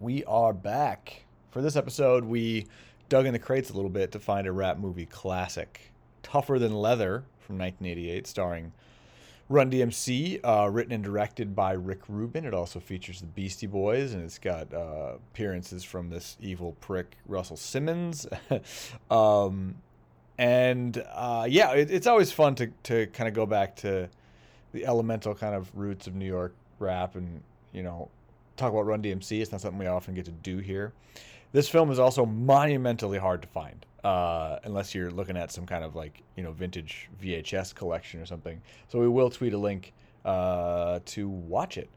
we are back. For this episode, we dug in the crates a little bit to find a rap movie classic, Tougher Than Leather from 1988, starring Run DMC, uh, written and directed by Rick Rubin. It also features the Beastie Boys, and it's got uh, appearances from this evil prick Russell Simmons. um, and uh, yeah, it, it's always fun to, to kind of go back to the elemental kind of roots of New York rap and, you know, talk about Run DMC. It's not something we often get to do here. This film is also monumentally hard to find, uh, unless you're looking at some kind of like you know vintage VHS collection or something. So we will tweet a link uh, to watch it.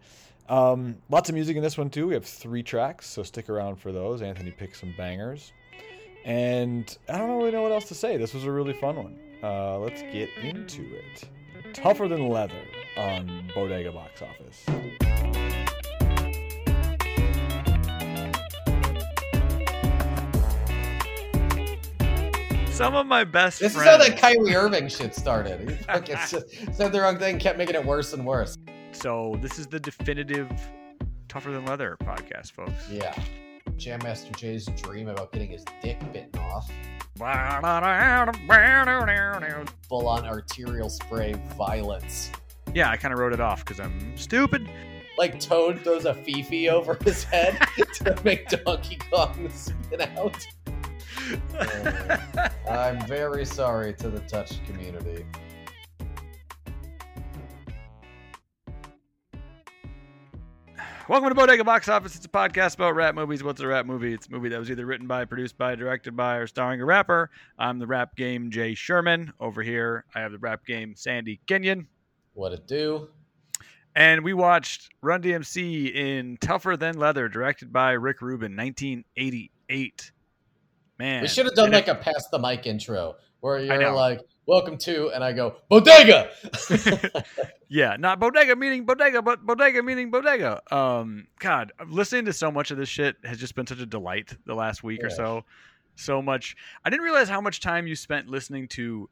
Um, lots of music in this one too. We have three tracks, so stick around for those. Anthony picked some bangers, and I don't really know what else to say. This was a really fun one. Uh, let's get into it. Tougher than leather on Bodega Box Office. Some of my best This friends. is how that Kyrie Irving shit started. He fucking just said the wrong thing, kept making it worse and worse. so this is the definitive tougher than leather podcast, folks. Yeah. Jam Master Jay's dream about getting his dick bitten off. Full on arterial spray violence. Yeah, I kind of wrote it off because I'm stupid. Like Toad throws a Fifi over his head to make Donkey Kong spin out. Oh. I'm very sorry to the touched community. Welcome to Bodega Box Office. It's a podcast about rap movies. What's a rap movie? It's a movie that was either written by, produced by, directed by, or starring a rapper. I'm the rap game Jay Sherman. Over here, I have the rap game Sandy Kenyon. What it do? And we watched Run DMC in Tougher Than Leather, directed by Rick Rubin, 1988. Man. We should have done And like a pass the mic intro where you're like, welcome to, and I go, Bodega! Yeah, not bodega meaning bodega, but bodega meaning bodega. Um, God, listening to so much of this shit has just been such a delight the last week or so. So much. I didn't realize how much time you spent listening to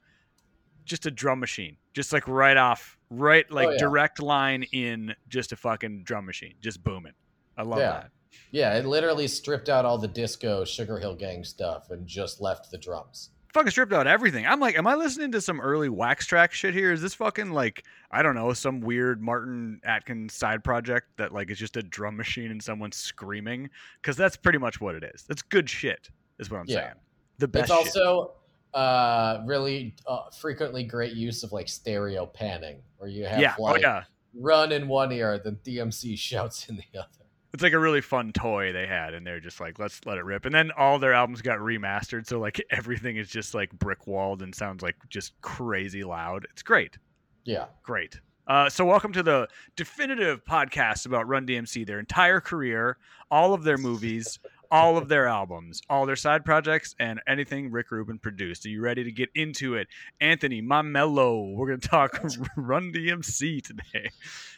just a drum machine, just like right off, right like Oh, yeah. direct line in just a fucking drum machine, just booming. I love Yeah. that. Yeah, it literally stripped out all the disco Sugar Hill Gang stuff and just left the drums. Fucking stripped out everything. I'm like, am I listening to some early Wax Trax shit here? Is this fucking like, I don't know, some weird Martin Atkins side project that like is just a drum machine and someone screaming? Because that's pretty much what it is. That's good shit, is what I'm Yeah. saying. The best it's shit. also uh, really uh, frequently great use of like stereo panning, where you have Yeah. like oh yeah. run in one ear, then DMC shouts in the other. It's like a really fun toy they had, and they're just like, let's let it rip. And then all their albums got remastered, so like everything is just like brick walled and sounds like just crazy loud. It's great. Yeah, Great. Uh, so, welcome to the definitive podcast about Run DMC, their entire career, all of their movies, all of their albums, all their side projects, and anything Rick Rubin produced. Are you ready to get into it? Anthony Mamello, we're going to talk Run DMC today.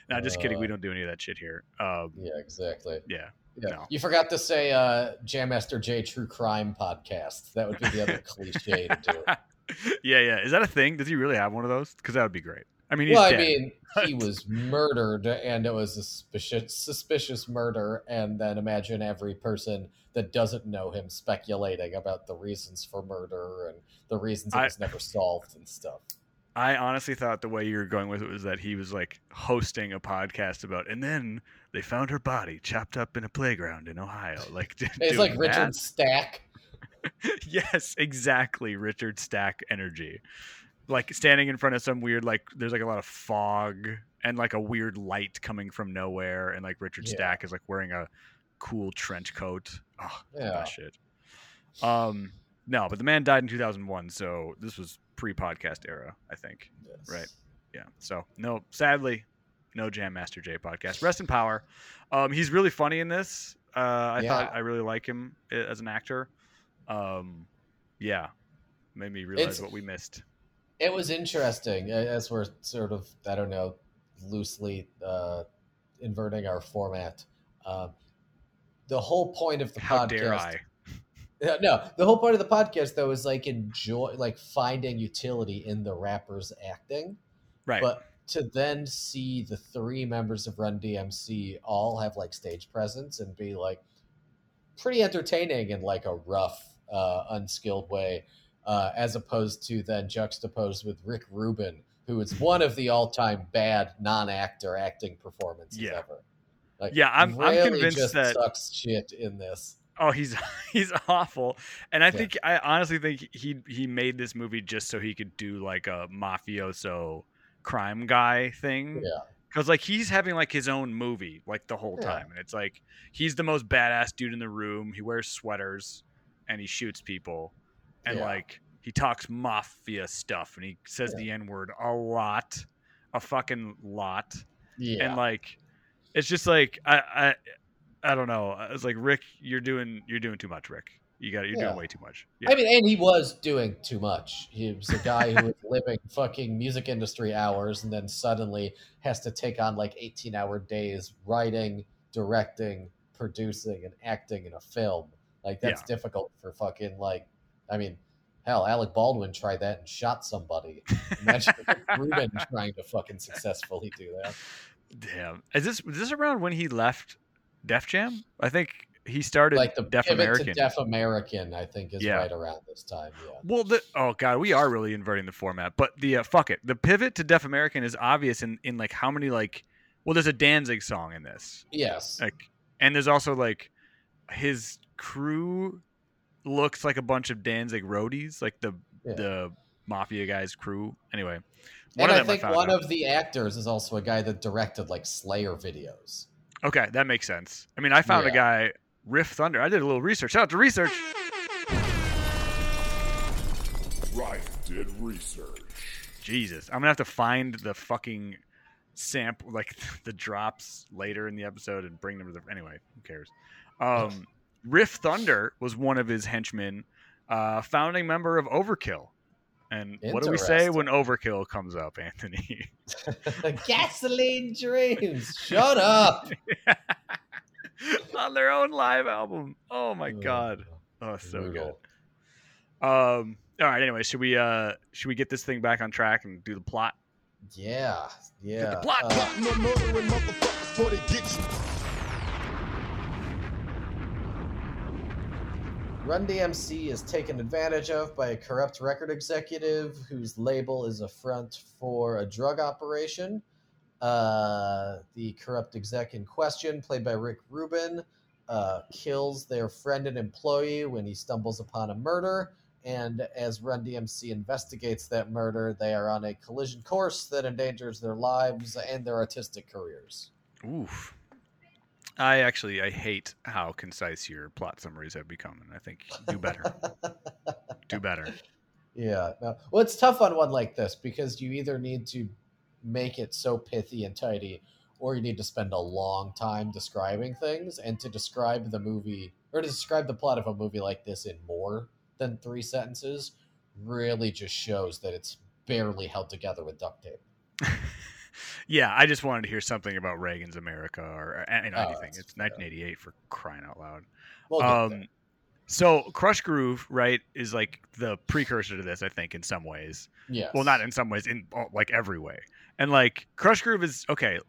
Nah, just kidding. We Uh, don't do any of that shit here. Um, yeah, exactly. yeah. Yeah. No. You forgot to say uh, Jam Master Jay True Crime podcast. That would be the other cliche to do. It. Yeah, yeah. Is that a thing? Does he really have one of those? Because that would be great. I mean, well, I dead. mean, he was murdered, and it was a suspicious, suspicious murder. And then imagine every person that doesn't know him speculating about the reasons for murder and the reasons it I- was never solved and stuff. I honestly thought the way you were going with it was that he was like hosting a podcast about, and then they found her body chopped up in a playground in Ohio. Like, It's like doing Richard that. Stack. yes, exactly. Richard Stack energy. Like standing in front of some weird, like, there's like a lot of fog and like a weird light coming from nowhere. And like Richard Yeah. Stack is like wearing a cool trench coat. Oh, Yeah. shit. Um, no, but the man died in 2001. So this was pre podcast era, I think. Yes. Right. Yeah. So no, sadly, no Jam Master Jay podcast. Rest in power. Um, he's really funny in this. Uh, I thought I really like him as an actor. Um, yeah, made me realize It's- what we missed. It was interesting as we're sort of, I don't know, loosely uh, inverting our format. Um, the whole point of the How podcast. dare I? No, the whole point of the podcast though is like enjoy, like finding utility in the rapper's acting, Right. but to then see the three members of Run DMC all have like stage presence and be like, pretty entertaining in like a rough, uh, unskilled way, uh, as opposed to then juxtaposed with Rick Rubin, who is one of the all-time bad non-actor acting performances Yeah. ever. Like, Yeah, I'm- I'm convinced just that- sucks shit in this. Oh, he's he's awful, and I Yeah. think I honestly think he he made this movie just so he could do like a mafioso crime guy thing. Yeah. Because like he's having like his own movie like the whole Yeah. time, and it's like he's the most badass dude in the room. He wears sweaters and he shoots people, and Yeah. like he talks mafia stuff, and he says Yeah. the n word a lot, a fucking lot Yeah. and like it's just like I I I don't know. It's like Rick, you're doing you're doing too much, Rick. You got it. you're Yeah. doing way too much. Yeah. I mean, and he was doing too much. He was a guy who was living fucking music industry hours and then suddenly has to take on like 18 hour days writing, directing, producing, and acting in a film. Like, that's difficult for fucking, like, I mean, hell, Alec Baldwin tried that and shot somebody. Imagine Rubin trying to fucking successfully do that. Damn. Is this this around when he left Def Jam? I think he started Like, the Def American. to Def American, I think, is Yeah. right around this time. Yeah. well, the oh god, we are really inverting the format. But the uh, fuck it, the pivot to Def American is obvious in in like how many like well, there's a Danzig song in this. Yes. like and there's also like his crew looks like a bunch of Danzig roadies, like the Yeah. the mafia guys crew. Anyway, and of I them think found one out. of the actors is also a guy that directed like Slayer videos. okay, that makes sense. I mean, I found a guy Riff Thunder. I did a little research. Shout out to research. Ryan did research. Jesus, I'm gonna have to find the fucking sample, like the drops later in the episode, and bring them to the. Anyway, who cares? Um, Riff Thunder was one of his henchmen, uh, founding member of Overkill. And what do we say when Overkill comes up, Anthony? Gasoline dreams. Shut up. On their own live album. Oh my god. Oh, so good. Um. All right. Anyway, should we uh should we get this thing back on track and do the plot? Yeah, yeah. plot. Uh, Plotting on murdering motherfuckers before they get you. Run DMC is taken advantage of by a corrupt record executive whose label is a front for a drug operation. Uh, the corrupt exec in question, played by Rick Rubin, uh, kills their friend and employee when he stumbles upon a murder. And as Run DMC investigates that murder, they are on a collision course that endangers their lives and their artistic careers. Oof. I actually I hate how concise your plot summaries have become, and I think do better. do better. Yeah. No. Well, it's tough on one like this because you either need to make it so pithy and tidy, or you need to spend a long time describing things. And to describe the movie or to describe the plot of a movie like this in more than three sentences really just shows that it's barely held together with duct tape. yeah, I just wanted to hear something about Reagan's America or you know, Oh, anything. It's 1988 for crying out loud. We'll um, so Krush Groove, right, is like the precursor to this, I think, in some ways. Yes. Well, not in some ways, in like every way. And like Krush Groove is okay,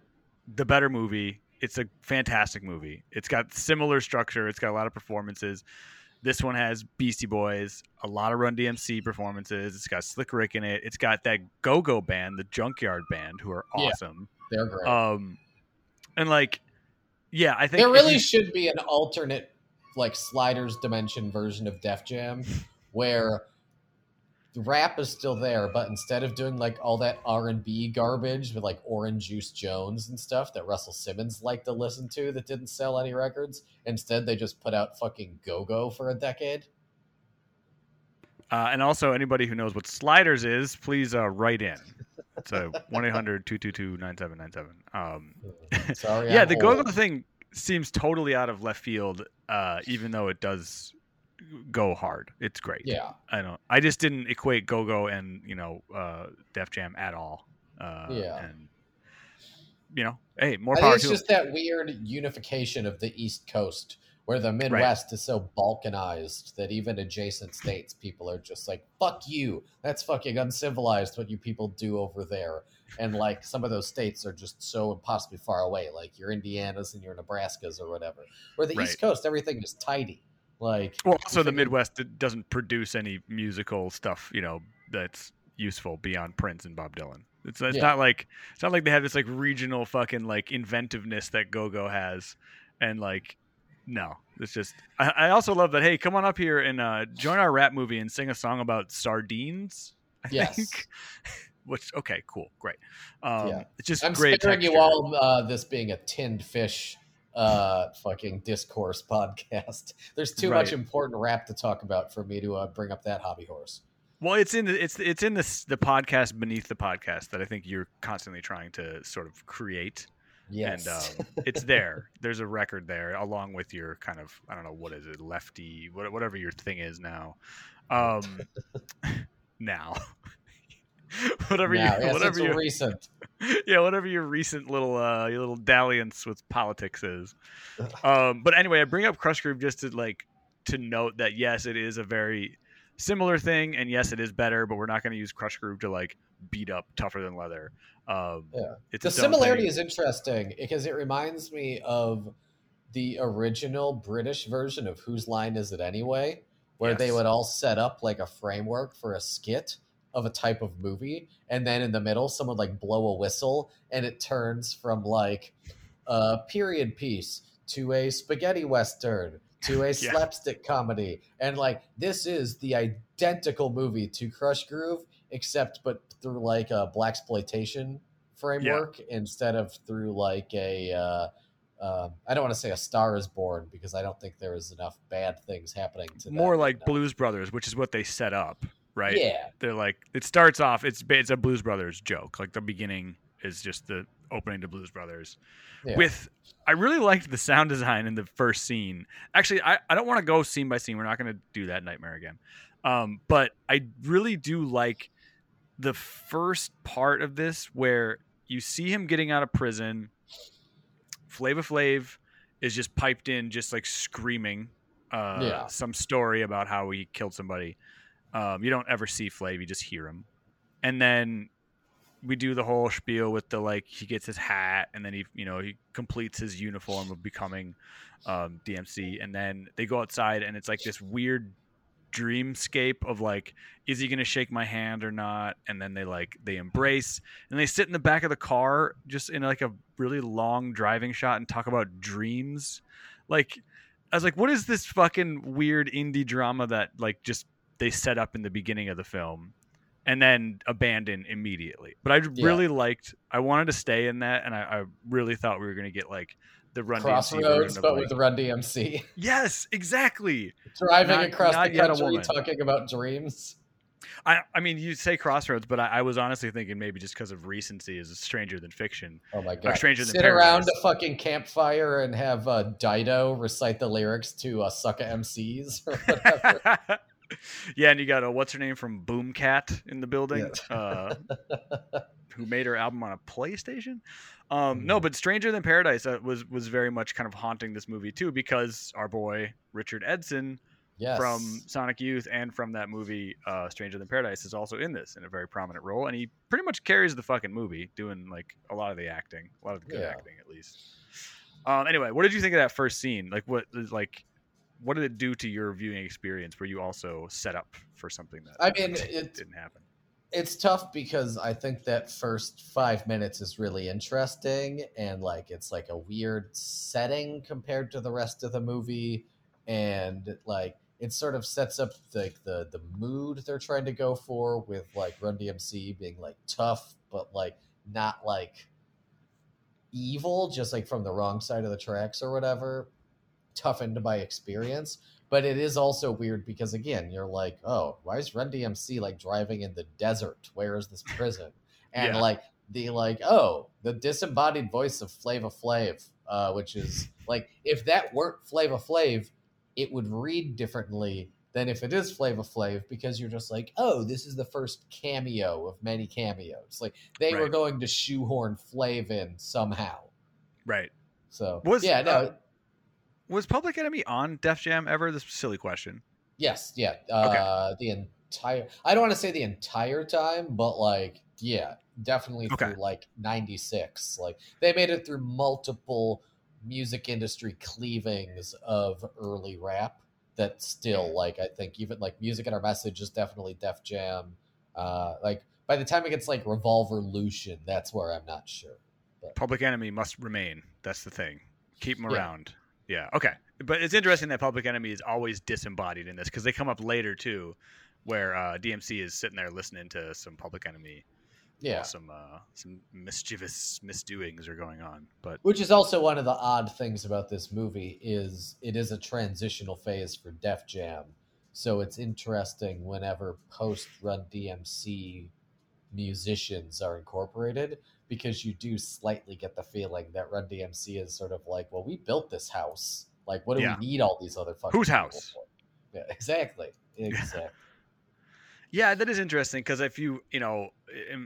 the better movie. It's a fantastic movie. It's got similar structure. It's got a lot of performances. This one has Beastie Boys, a lot of Run DMC performances. It's got Slick Rick in it. It's got that Go Go band, the Junkyard Band, who are Yeah. awesome. They're great. Um, and like, yeah, I think there really should be an alternate like sliders dimension version of def jam where the rap is still there but instead of doing like all that r&b garbage with like orange juice jones and stuff that russell simmons liked to listen to that didn't sell any records instead they just put out fucking go-go for a decade Uh, and also, anybody who knows what sliders is, please uh, write in. A 1 800 222 9797. Um, sorry yeah, I'm the go go thing seems totally out of left field, uh, even though it does go hard. It's great. yeah I don't. I just didn't equate go go and you know uh, Def Jam at all. Uh, Yeah. And you know, hey, more power it's just that weird unification of the East Coast where the Midwest is so balkanized that even adjacent states, people are just like, fuck you. That's fucking uncivilized what you people do over there. and like some of those states are just so impossibly far away, like your Indianas and your Nebraskas or whatever. Where the Right. East Coast, everything is tidy. Like Well, also the Midwest doesn't produce any musical stuff, you know, that's useful beyond Prince and Bob Dylan. It's, it's Yeah. not like it's not like they have this like regional fucking like inventiveness that Go Go has, and like no, it's just. I, I also love that. Hey, come on up here and uh, join our rap movie and sing a song about sardines. I Yes. think. Which okay, cool, great. Um, Yeah. It's just I'm great. sparing you all uh, this being a tinned fish uh fucking discourse podcast. There's too much important rap to talk about for me to uh, bring up that hobby horse. Well, it's in the, it's it's in this the podcast beneath the podcast that I think you're constantly trying to sort of create. Yes. and um, it's there. There's a record there, along with your kind of I don't know what is it, lefty, whatever your thing is now. Um, now, whatever you, yes, whatever you, recent. yeah, whatever your recent little uh, your little dalliance with politics is. Um, but anyway, I bring up Krush Groove just to like to note that yes, it is a very similar thing, and yes, it is better. But we're not going to use Krush Groove to like beat up tougher than leather. Um, Yeah. The similarity thing. is interesting because it reminds me of the original British version of Whose Line Is It Anyway, where they would all set up like a framework for a skit of a type of movie, and then in the middle, someone like blow a whistle, and it turns from like a period piece to a spaghetti western to a slapstick comedy, and like this is the identical movie to Krush Groove, except but through like a black exploitation framework instead of through like a uh, uh, I don't want to say a Star is Born because I don't think there is enough bad things happening to more like now. Blues Brothers, which is what they set up, right? Yeah, They're like it starts off it's it's a Blues Brothers joke. Like the beginning is just the opening to Blues Brothers. yeah. With I really liked the sound design in the first scene. Actually, I, I don't want to go scene by scene. We're not going to do that nightmare again. Um, but I really do like the first part of this where you see him getting out of prison. Flavor Flav is just piped in, just like screaming uh, Yeah. some story about how he killed somebody. Um, you don't ever see Flav, you just hear him. And then we do the whole spiel with the like he gets his hat and then he you know he completes his uniform of becoming um, DMC and then they go outside and it's like this weird dreamscape of like is he gonna shake my hand or not? And then they like they embrace and they sit in the back of the car just in like a really long driving shot and talk about dreams. Like I was like what is this fucking weird indie drama that like just they set up in the beginning of the film and then abandon immediately. But I Yeah. really liked. I wanted to stay in that, and I, I really thought we were going to get like the Run Crossroads, but like- with the Run DMC yes, exactly. driving Not- across not the country talking about dreams. I, I mean, you say Crossroads, but I, I was honestly thinking maybe just because of recency is Stranger Than Fiction. Oh my god! Stranger Than Sit around a fucking campfire and have uh, Dido recite the lyrics to uh, "Sucka MCs" or whatever. yeah, and you got a what's her name from Boomkat in the building, Yeah. uh, who made her album on a PlayStation. Um, No, Mhm. but Stranger Than Paradise uh, was was very much kind of haunting this movie too because our boy Richard Edson yes. from Sonic Youth and from that movie uh, Stranger Than Paradise is also in this in a very prominent role, and he pretty much carries the fucking movie, doing like a lot of the acting, a lot of the good Yeah. acting at least. Um, anyway, what did you think of that first scene? Like, what like, what did it do to your viewing experience? Were you also set up for something that I mean, it- didn't happen? it's tough because I think that first five minutes is really interesting and like it's like a weird setting compared to the rest of the movie, and like it sort of sets up like the the mood they're trying to go for with like Run DMC being like tough but like not like evil, just like from the wrong side of the tracks or whatever, toughened by experience. But it is also weird because again, you're like, oh, why is Run DMC like driving in the desert? Where is this prison? And Yeah. like the like, oh, the disembodied voice of Flavor Flav, uh, which is like, if that weren't Flavor Flav, it would read differently than if it is Flavor Flav because you're just like, oh, this is the first cameo of many cameos. Like they were going to shoehorn Flav in somehow. Right. So Was yeah, no, uh, was Public Enemy on Def Jam ever? This silly question. Yes, yeah. Uh, The entire I don't want to say the entire time, but like, yeah. definitely Okay. through like 96 like they made it through multiple music industry cleavings of early rap that still like i think even like Muse Sick-n-Hour Mess Age is definitely def jam uh like by the time it gets like Revolverlution that's where i'm not sure Public Enemy must remain. That's the thing. Keep them Yeah. around. Yeah. Okay. But it's interesting that Public Enemy is always disembodied in this because they come up later too, where uh, DMC is sitting there listening to some Public Enemy. yeah Some uh, some mischievous misdoings are going on. But which is also one of the odd things about this movie is it is a transitional phase for def jam so it's interesting whenever post run dmc musicians are incorporated because you do slightly get the feeling that run dmc is sort of like well we built this house like what do Yeah. we need all these other fucking Whose house? for? yeah exactly exactly Yeah, that is interesting because if you, you know,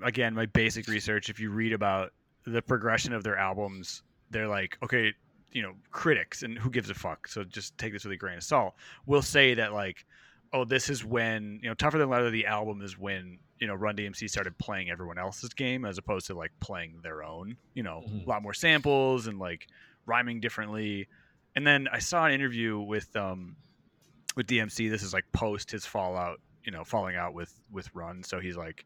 again, my basic research, if you read about the progression of their albums, they're like, okay, you know, critics and who gives a fuck. So just take this with a grain of salt. We'll say that like, oh, this is when you know, tougher than leather. The album is when you know Run DMC started playing everyone else's game as opposed to like playing their own. You know, Mhm. a lot more samples and like rhyming differently. And then I saw an interview with um with DMC. This is like post his fallout, you know, falling out with with Run. So he's like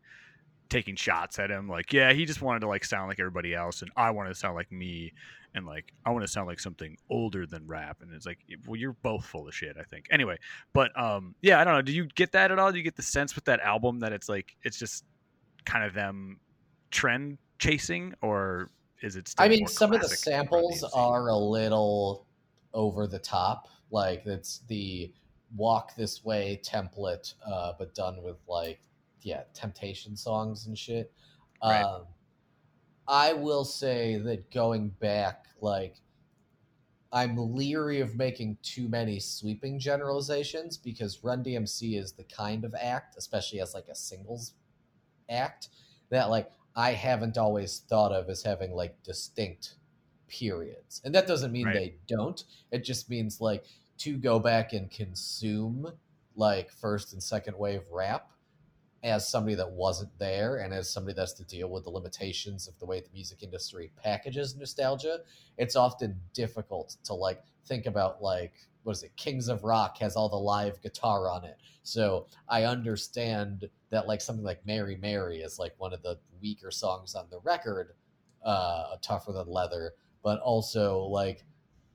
taking shots at him, like, yeah, he just wanted to like sound like everybody else, and I wanted to sound like me, and like I want to sound like something older than rap. And it's like, well, you're both full of shit, I think. Anyway, but um, yeah, I don't know. Do you get that at all? Do you get the sense with that album that it's like it's just kind of them trend chasing, or is it? Still I mean, some of the samples are a little over the top. Like it's the walk this way template, uh, but done with like yeah, temptation songs and shit. Right. Um, I will say that going back, like I'm leery of making too many sweeping generalizations because Run DMC is the kind of act, especially as like a singles act, that like I haven't always thought of as having like distinct periods. And that doesn't mean Right. they don't. It just means like to go back and consume like first and second wave rap as somebody that wasn't there and as somebody that's to deal with the limitations of the way the music industry packages nostalgia, it's often difficult to like think about like what is it? Kings of rock has all the live guitar on it. So i understand that like something like mary mary is like one of the weaker songs on the record uh tougher than leather but also like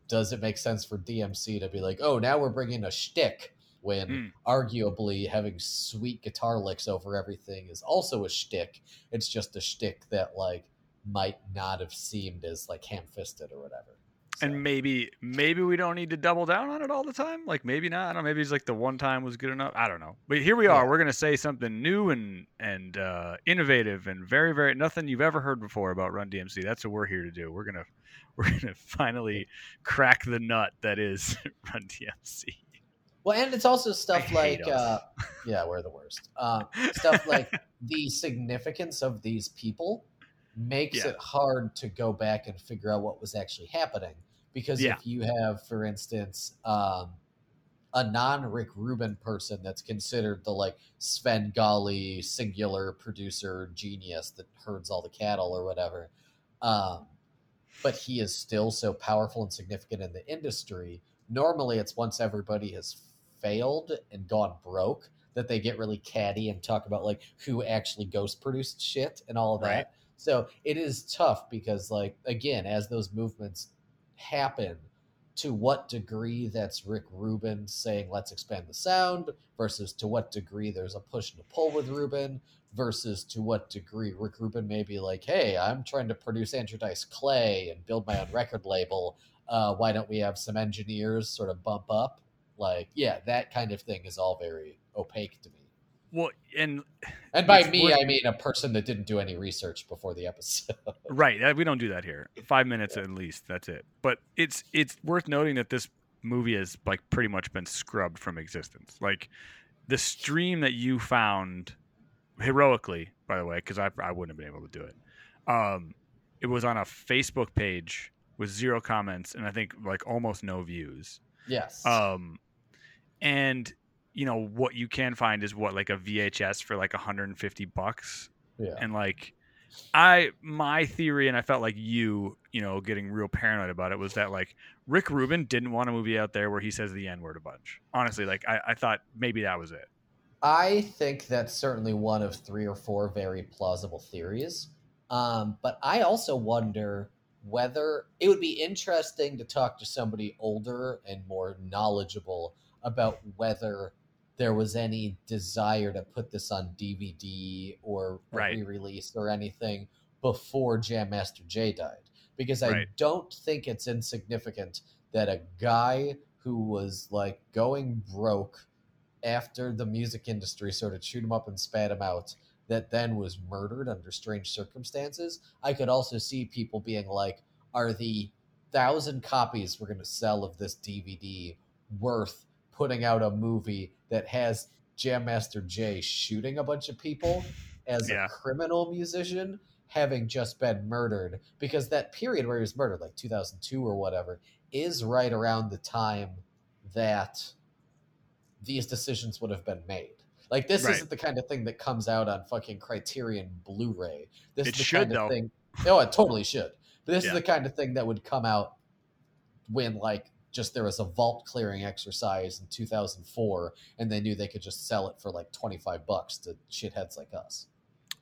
does it make sense for dmc to be like oh now we're bringing a shtick when Mm. arguably having sweet guitar licks over everything is also a shtick it's just a shtick that like might not have seemed as like ham-fisted or whatever So- and maybe maybe we don't need to double down on it all the time. Like maybe not. I don't know. Maybe it's like the one time was good enough. I don't know. But here we are. Yeah. We're gonna say something new and and uh, innovative and very very nothing you've ever heard before about Run DMC. That's what we're here to do. We're gonna we're gonna finally crack the nut that is Run DMC. Well, and it's also stuff like, uh, yeah, we're the worst. Uh, stuff like the significance of these people makes Yeah. it hard to go back and figure out what was actually happening. Because Yeah. if you have, for instance, um, a non Rick Rubin person that's considered the like Svengali singular producer genius that herds all the cattle or whatever, um, but he is still so powerful and significant in the industry. Normally, it's once everybody has failed and gone broke that they get really catty and talk about like who actually ghost produced shit and all of that. Right. So it is tough because, like, again, as those movements happen, to what degree that's Rick Rubin saying, let's expand the sound, versus to what degree there's a push and a pull with Rubin, versus to what degree Rick Rubin may be like, hey, I'm trying to produce Andrew Dice Clay and build my own record label. Uh, why don't we have some engineers sort of bump up? Like, yeah, that kind of thing is all very opaque to me. Well, and And by me, I mean a person that didn't do any research before the episode. right, we don't do that here. Five minutes at least. That's it. But it's it's worth noting that this movie has like pretty much been scrubbed from existence. Like the stream that you found heroically, by the way, because I I wouldn't have been able to do it. Um, it was on a Facebook page with zero comments and I think like almost no views. yes. Um, and you know what you can find is what like a VHS for like 150 bucks yeah. and like I my theory, and I felt like you, you know, getting real paranoid about it was that like Rick Rubin didn't want a movie out there where he says the N word a bunch. Honestly, like I, I thought maybe that was it. I think that's certainly one of three or four very plausible theories. Um, but I also wonder whether it would be interesting to talk to somebody older and more knowledgeable about whether there was any desire to put this on DVD or Right. re-release or anything before Jam Master Jay died. Because I Right. don't think it's insignificant that a guy who was like going broke after the music industry sort of chewed him up and spat him out that then was murdered under strange circumstances i could also see people being like are the thousand copies we're going to sell of this dvd worth putting out a movie that has jam master jay shooting a bunch of people as Yeah. a criminal musician having just been murdered because that period where he was murdered like 2002 or whatever is right around the time that these decisions would have been made. Like this Right. isn't the kind of thing that comes out on fucking Criterion Blu-ray. This It is the should, kind of though. thing. Oh, it totally should. But this Yeah. is the kind of thing that would come out when like just there was a vault clearing exercise in 2004 and they knew they could just sell it for like 25 bucks to shitheads like us.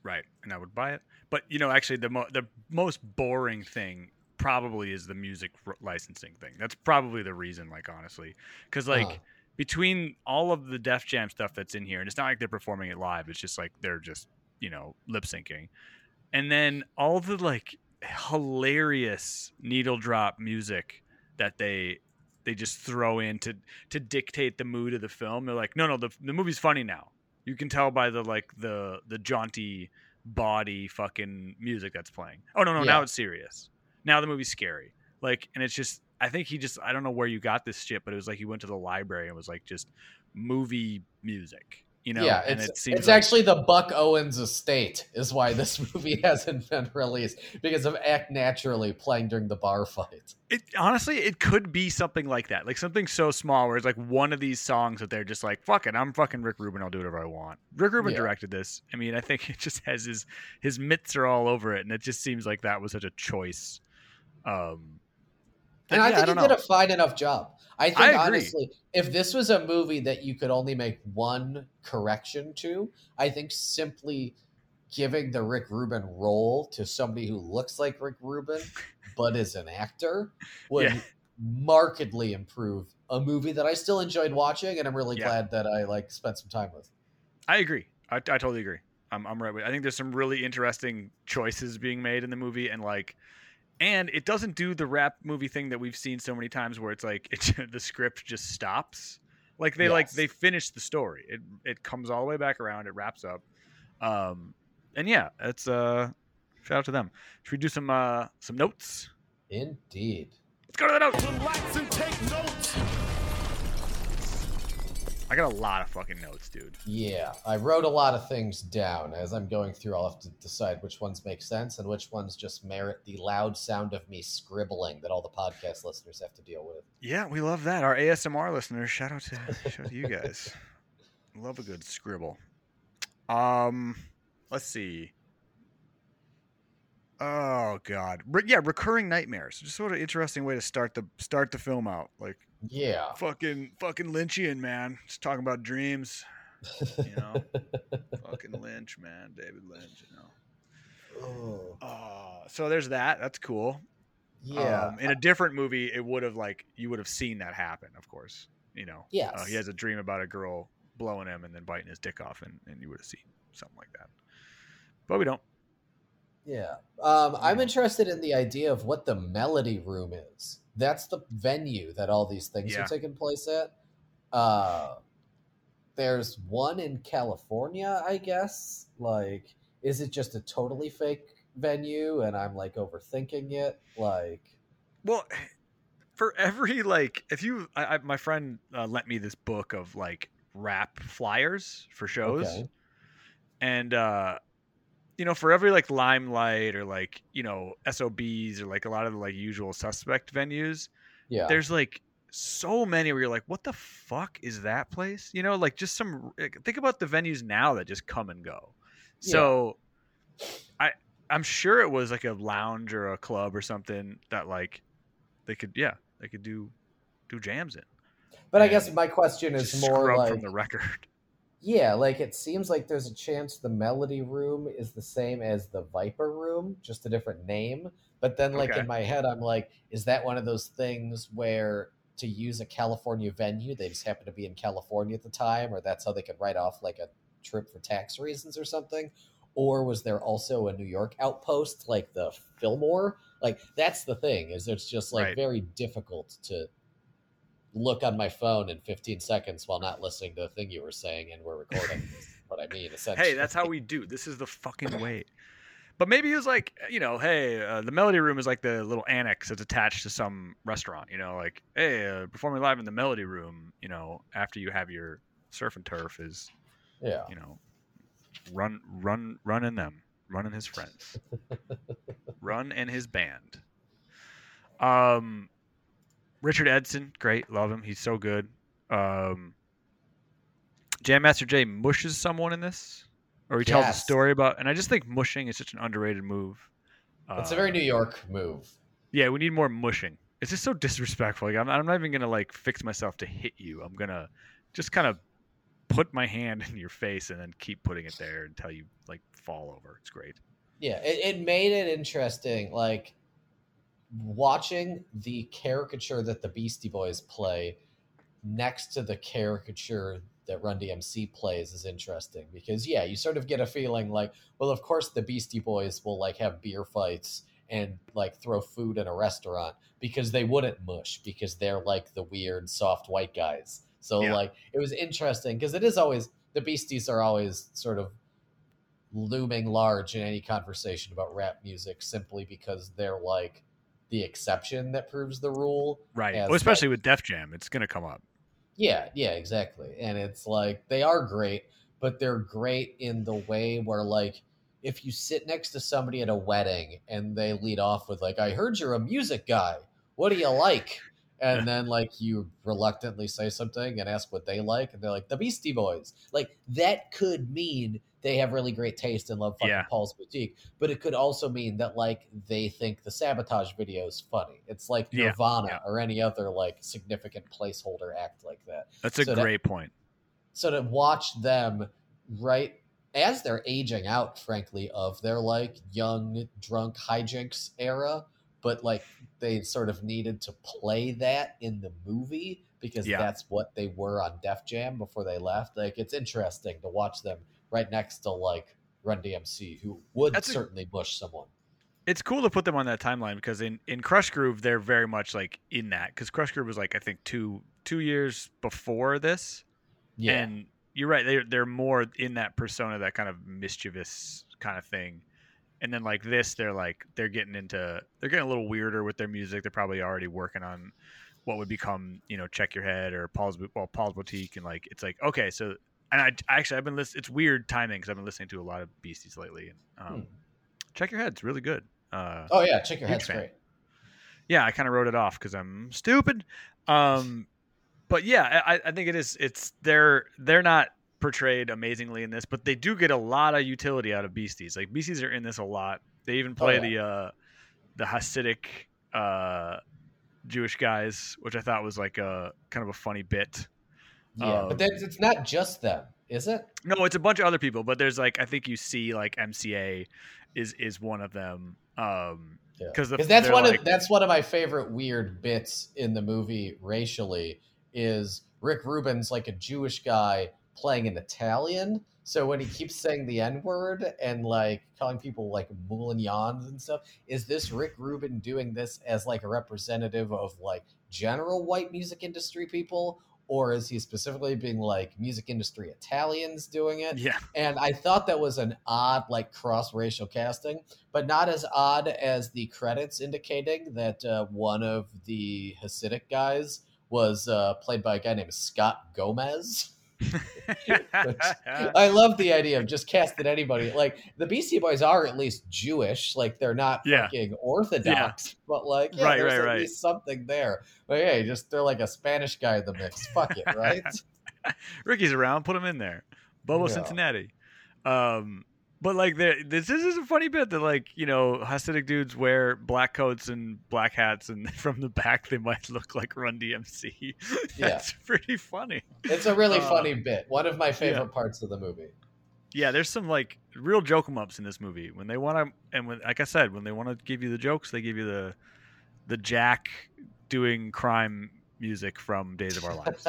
Right, and I would buy it. But you know, actually, the mo- the most boring thing probably is the music r- licensing thing. That's probably the reason. Like honestly, because like Uh-huh. between all of the Def Jam stuff that's in here, and it's not like they're performing it live. It's just like they're just you know lip syncing, and then all the like hilarious needle drop music that they they just throw in to to dictate the mood of the film. They're like, no, no, the the movie's funny now. You can tell by the like the the jaunty body fucking music that's playing. Oh no, no, now it's serious. Now the movie's scary. Like, and it's just I think he just I don't know where you got this shit, but it was like he went to the library and was like just movie music. You know, yeah, and it's, it seems it's like- actually the Buck Owens estate is why this movie hasn't been released because of Act Naturally playing during the bar fight. It honestly, it could be something like that, like something so small where it's like one of these songs that they're just like, "Fuck it, I'm fucking Rick Rubin. I'll do whatever I want." Rick Rubin Yeah. directed this. I mean, I think it just has his his mitts are all over it, and it just seems like that was such a choice. Um, And yeah, I think don't he did know. a fine enough job. I think I honestly, if this was a movie that you could only make one correction to, I think simply giving the Rick Rubin role to somebody who looks like Rick Rubin but is an actor would Yeah. markedly improve a movie that I still enjoyed watching and I'm really Yeah. glad that I like spent some time with. I agree. I, I totally agree. I'm, I'm right with. I think there's some really interesting choices being made in the movie, and like, and it doesn't do the rap movie thing that we've seen so many times, where it's like it, the script just stops. Like they like they finish the story. It it comes all the way back around. It wraps up. Um, and yeah, it's uh, shout out to them. Should we do some uh some notes? Indeed. Let's go to the notes. I got a lot of fucking notes, dude. Yeah, I wrote a lot of things down. As I'm going through, I'll have to decide which ones make sense and which ones just merit the loud sound of me scribbling that all the podcast listeners have to deal with. Yeah, we love that. Our ASMR listeners, shout out to shout out to you guys. love a good scribble. Um, let's see. Oh God, Re- yeah, recurring nightmares. Just sort of interesting way to start the start the film out. Like Yeah. fucking fucking Lynchian man, just talking about dreams. You know, fucking Lynch, man, David Lynch. You know. Oh, Uh, so there's that. That's cool. yeah. Um, in a different movie, it would have like you would have seen that happen. Of course, you know. Yeah. Uh, he has a dream about a girl blowing him and then biting his dick off, and, and you would have seen something like that. But we don't. Yeah. Um, I'm interested in the idea of what the Melody Room is. That's the venue that all these things Yeah. are taking place at. Uh, there's one in California, I guess. Like, is it just a totally fake venue and I'm like overthinking it? Like, Well, for every like, if you, I, I, my friend uh, lent me this book of like rap flyers for shows, okay. and uh, you know, for every like limelight or like you know SOBs or like a lot of the like usual suspect venues, Yeah. there's like so many where you're like, what the fuck is that place? You know, like just some. like, Think about the venues now that just come and go. So, I I'm sure it was like a lounge or a club or something that like they could yeah they could do do jams in. But I guess my question is more like from the record. Yeah, like it seems like there's a chance the Melody Room is the same as the Viper Room, just a different name. But then, like Okay. in my head, I'm like, is that one of those things where to use a California venue, they just happen to be in California at the time, or that's how they could write off like a trip for tax reasons or something? Or was there also a New York outpost like the Fillmore? Like that's the thing is it's just like Right. very difficult to look on my phone in 15 seconds while not listening to the thing you were saying and we're recording. what I mean, essentially. hey, that's how we do. This is the fucking way. But maybe it was like, you know, hey, uh, the Melody Room is like the little annex that's attached to some restaurant. You know, like, hey, uh, performing live in the Melody Room. You know, after you have your surf and turf is, Yeah. you know, run, run, run in them, run in his friends, run and his band. Um, Richard Edson, great, love him. He's so good. Um, Jam Master Jay mushes someone in this, or he tells a story about, and I just think mushing is such an underrated move. It's a Uh, very New York move. yeah, we need more mushing. It's just so disrespectful. Like, I'm, I'm not even gonna like fix myself to hit you. I'm gonna just kind of put my hand in your face and then keep putting it there until you like fall over. It's great. Yeah, it, it made it interesting. Like watching the caricature that the Beastie Boys play next to the caricature that Run DMC plays is interesting because yeah, you sort of get a feeling like, well, of course the Beastie Boys will like have beer fights and like throw food in a restaurant because they wouldn't mush because they're like the weird soft white guys. So Yeah. like it was interesting because it is always the Beasties are always sort of looming large in any conversation about rap music simply because they're like the exception that proves the rule. Right. Well, especially with Def Jam, it's gonna come up. Yeah, yeah, exactly. And it's like they are great, but they're great in the way where like if you sit next to somebody at a wedding and they lead off with like I heard you're a music guy. What do you like? And then like you reluctantly say something and ask what they like and they're like the Beastie Boys. Like that could mean they have really great taste and love fucking Yeah. Paul's Boutique, but it could also mean that like they think the sabotage video is funny. It's like Nirvana yeah. or any other like significant placeholder act like that That's a So great point. so to watch them right as they're aging out frankly of their like young drunk hijinks era but like they sort of needed to play that in the movie because Yeah. that's what they were on def jam before they left like it's interesting to watch them right next to like run dmc who would That's a- certainly bush someone. It's cool to put them on that timeline because in, in Krush Groove they're very much like in that because Krush Groove was like I think two two years before this, yeah. And you're right they're they're more in that persona that kind of mischievous kind of thing, and then like this they're like they're getting into they're getting a little weirder with their music. They're probably already working on what would become you know Check Your Head or Paul's well Paul's Boutique and like it's like okay so and I actually I've been listening it's weird timing because I've been listening to a lot of Beasties lately and um, Hmm. Check Your Head's really good. Uh, oh yeah check your head's fan. great yeah, I kind of wrote it off because I'm stupid. Um, but yeah, I, I think it is. It's they're they're not portrayed amazingly in this, but they do get a lot of utility out of beasties. Like beasties are in this a lot. They even play yeah. the uh, the Hasidic uh, Jewish guys, which I thought was like a kind of a funny bit. Yeah Um, but then it's not just them is it No, it's a bunch of other people, but there's like I think you see like MCA is is one of them. Um, Yeah. because that's one like- of that's one of my favorite weird bits in the movie racially is Rick Rubin's like a Jewish guy playing an Italian. So when he keeps saying the N word and like calling people like moulignons and stuff, is this Rick Rubin doing this as like a representative of like general white music industry people? Or is he specifically being like music industry Italians doing it? yeah, and I thought that was an odd, like cross racial casting, but not as odd as the credits indicating that uh, one of the Hasidic guys was uh, played by a guy named Scott Gomez. I love the idea of just casting anybody. Like the Beastie Boys are at least Jewish, like they're not Yeah. fucking Orthodox, but like yeah, Right, there's right, at right. least something there. But hey, just they're like a Spanish guy in the mix. Fuck it, right? Ricky's around. Put him in there. Bobo Yeah. Cincinnati. Um, But like, there- this, this is a funny bit that like you know Hasidic dudes wear black coats and black hats, and from the back they might look like Run DMC. That's pretty funny. It's a really Uh, funny bit. One of my favorite parts of the movie. Yeah, there's some like real joke 'em ups in this movie when they want to, and when like I said, when they want to give you the jokes, they give you the the Jack doing crime music from Days of Our Lives.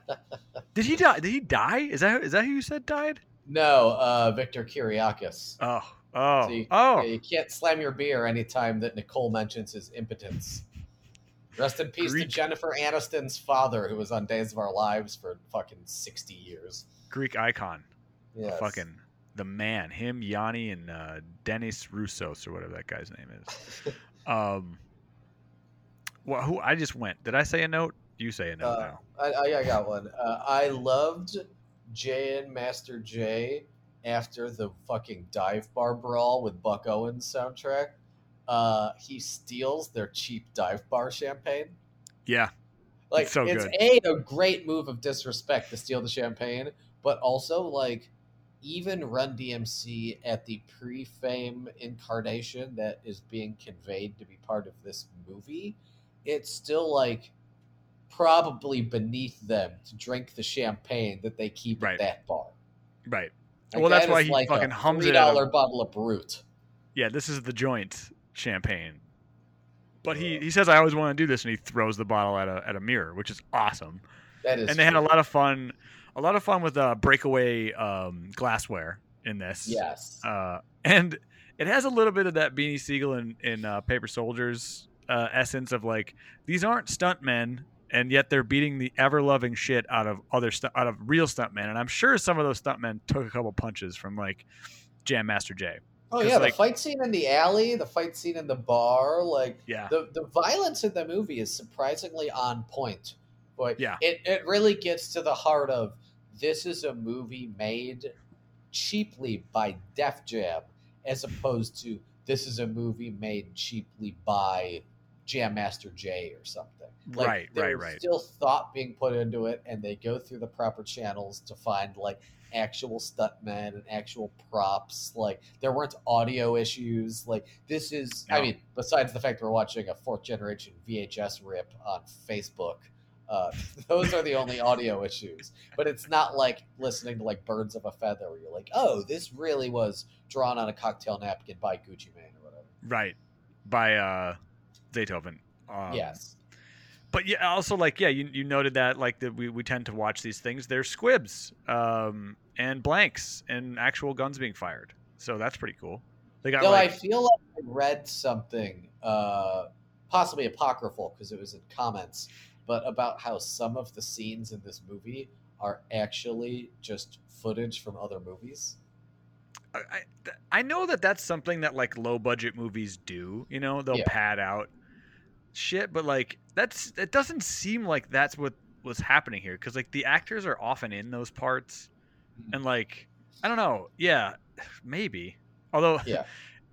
Did he die? Did he die? Is that is that who you said died? No, uh, Victor Kiriakis. Oh, oh, So you, oh. you can't slam your beer anytime that Nicole mentions his impotence. Rest in peace Greek- to Jennifer Aniston's father, who was on Days of Our Lives for fucking sixty years. Greek icon, Yes. fucking the man. Him, Yanni, and uh, Dennis Roussos or whatever that guy's name is. um, well, who I just went. Did I say a note? You say a note Uh, now. I, I, I got one. Uh, I loved Jam Master Jay after the fucking dive bar brawl with Buck Owens soundtrack. Uh, he steals their cheap dive bar champagne. Yeah, Like It's so it's good. a a great move of disrespect to steal the champagne, but also like even Run DMC at the pre-fame incarnation that is being conveyed to be part of this movie, it's still like probably beneath them to drink the champagne that they keep Right. at that bar. right. Like, Well, that's why he like fucking hums three it out of- dollar bottle of Brut. Yeah, this is the joint champagne. But he, he says I always want to do this, and he throws the bottle at a at a mirror, which is awesome. That is, and they had a lot of fun, a lot of fun with uh, breakaway um, glassware in this. yes. Uh, and it has a little bit of that Beanie Sigel and in, uh, Paper Soldiers uh, essence of like these aren't stuntmen, and yet they're beating the ever loving shit out of other stu- out of real stuntmen. And I'm sure some of those stuntmen took a couple punches from like Jam Master Jay. Oh yeah, like- the fight scene in the alley, the fight scene in the bar, like Yeah, the the violence in the movie is surprisingly on point. But Yeah. it, it really gets to the heart of this is a movie made cheaply by Def Jam as opposed to this is a movie made cheaply by Jam Master Jay or something. Like, Right, right, there's right. Still thought being put into it, and they go through the proper channels to find like actual stuntmen and actual props. Like there weren't audio issues. Like this is, I mean, besides the fact we're watching a fourth generation VHS rip on Facebook. Uh, those are the only audio issues, but it's not like listening to like Birds of a Feather, where you're like, "Oh, this really was drawn on a cocktail napkin by Gucci Mane or whatever." right. By uh, Beethoven. Um, yes, but yeah, also like yeah, you, you noted that like that we, we tend to watch these things. They're squibs, um, and blanks, and actual guns being fired. So that's pretty cool. They got Though like I feel like I read something, uh, possibly apocryphal because it was in comments, but about how some of the scenes in this movie are actually just footage from other movies. I, I- know that that's something that like low budget movies do. You know, they'll Yeah. pad out shit, but like that's it doesn't seem like that's what was happening here because like the actors are often in those parts, Mhm. and like I don't know, yeah, maybe. Although, Yeah.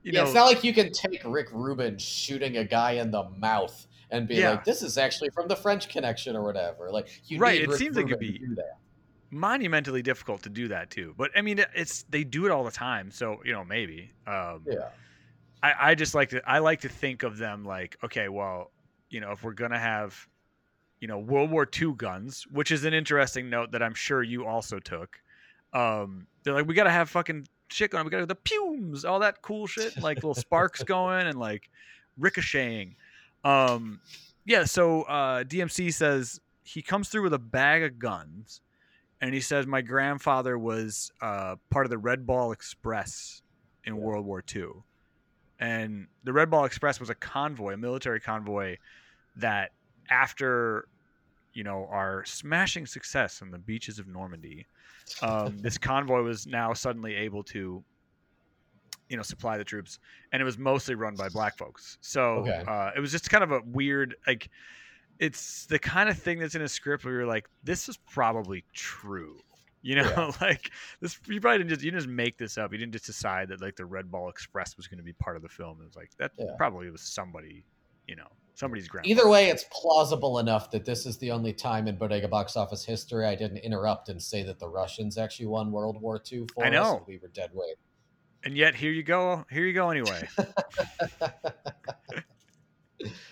you yeah, know, it's not like you can take Rick Rubin shooting a guy in the mouth and be Yeah. like, "This is actually from the French Connection" or whatever. Like, you Right, need it Rick seems like it'd be- monumentally difficult to do that too. But I mean, it's they do it all the time, so you know maybe. Um, Yeah, I, I just like to I like to think of them like okay, well, you know, if we're gonna have, you know, World War II guns, which is an interesting note that I'm sure you also took. Um, they're like, we gotta have fucking shit going. We gotta have the fumes, all that cool shit, like little sparks going and like ricocheting. Um, yeah. So uh, DMC says he comes through with a bag of guns, and he says my grandfather was uh, part of the Red Ball Express in Yeah. World War II and the Red Ball Express was a convoy, a military convoy that after you know our smashing success on the beaches of Normandy, um, this convoy was now suddenly able to you know supply the troops, and it was mostly run by black folks. So Okay. uh, it was just kind of a weird like. It's the kind of thing that's in a script where you're like, this is probably true. You know, Yeah. like this. You probably didn't just you didn't just make this up. You didn't just decide that like the Red Ball Express was going to be part of the film. It was like that Yeah. probably was somebody, you know, somebody's grandpa. Either way, it's plausible enough that this is the only time in Bodega box office history I didn't interrupt and say that the Russians actually won World War II for I us. know. and We were dead weight. And yet here you go. Here you go anyway.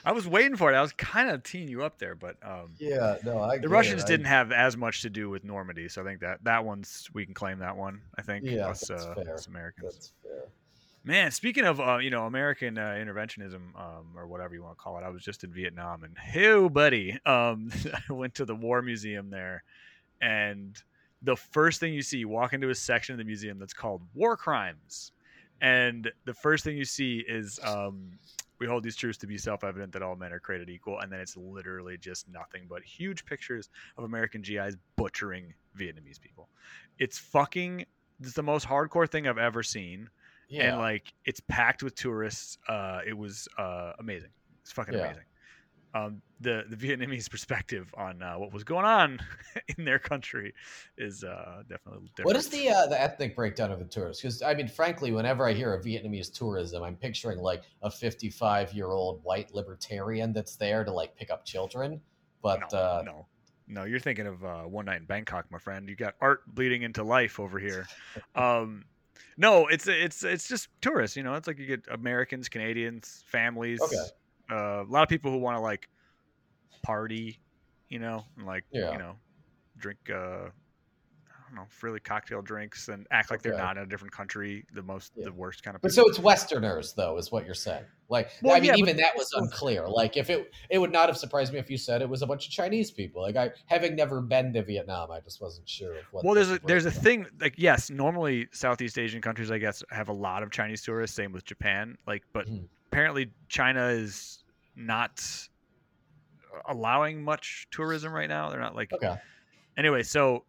I was waiting for it. I was kind of teeing you up there, but um, yeah, no, I. the Russians didn't have as much to do with Normandy, so I think that that one's we can claim that one. I think Yeah, us, that's uh, fair. us Americans. That's fair. Man, speaking of uh, you know American uh, interventionism um, or whatever you want to call it, I was just in Vietnam and hey, buddy, um, I went to the War Museum there, and the first thing you see, you walk into a section of the museum that's called War Crimes, and the first thing you see is um, we hold these truths to be self-evident that all men are created equal, and then it's literally just nothing but huge pictures of American GIs butchering Vietnamese people. It's fucking. It's the most hardcore thing I've ever seen Yeah, and like it's packed with tourists. Uh, it was uh, amazing. It's fucking Yeah. amazing. Um, the the Vietnamese perspective on uh, what was going on in their country is uh, definitely different. What is the uh, the ethnic breakdown of the tourists? Because I mean, frankly, whenever I hear of Vietnamese tourism, I'm picturing like a 55 year old white libertarian that's there to like pick up children. But no, uh, no, no. You're thinking of uh, one night in Bangkok, my friend. You got art bleeding into life over here. Um, no, it's it's it's just tourists. You know, it's like you get Americans, Canadians, families. Okay. Uh, a lot of people who want to like party, you know, and like Yeah. you know, drink. Uh, don't know, really cocktail drinks and act like they're not in a different country. The most, Yeah. the worst kind of. but people. so it's Westerners, though, is what you're saying. Like, Well, I mean, yeah, even that was unclear. Like, if it it would not have surprised me if you said it was a bunch of Chinese people. Like, I having never been to Vietnam, I just wasn't sure of what. well, there's a there's a thing like yes, normally Southeast Asian countries I guess have a lot of Chinese tourists. Same with Japan. Like, but Mhm. apparently China is not allowing much tourism right now. They're not like Okay. anyway. So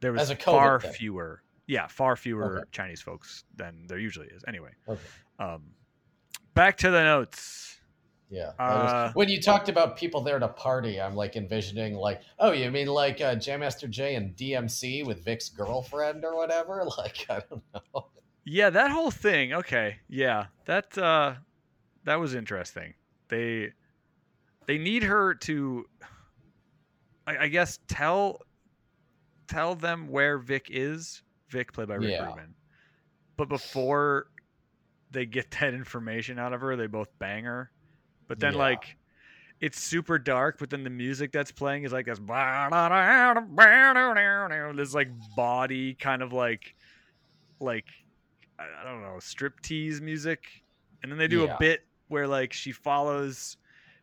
there was As a COVID far thing. fewer, yeah, far fewer Okay. Chinese folks than there usually is. Anyway, Okay. um, back to the notes. Yeah. Uh, when you talked about people there to party, I'm like envisioning like, oh, you mean like uh, Jam Master Jay and DMC with Vic's girlfriend or whatever? Like, I don't know. Yeah, that whole thing. Okay, yeah, that uh, that was interesting. They they need her to, I, I guess, tell tell them where Vic is. Vic, played by Rick Yeah. Rubin. But before they get that information out of her, they both bang her. But then, Yeah. like, it's super dark. But then the music that's playing is like this, this like body kind of like, like I don't know, striptease music. And then they do Yeah. a bit where like she follows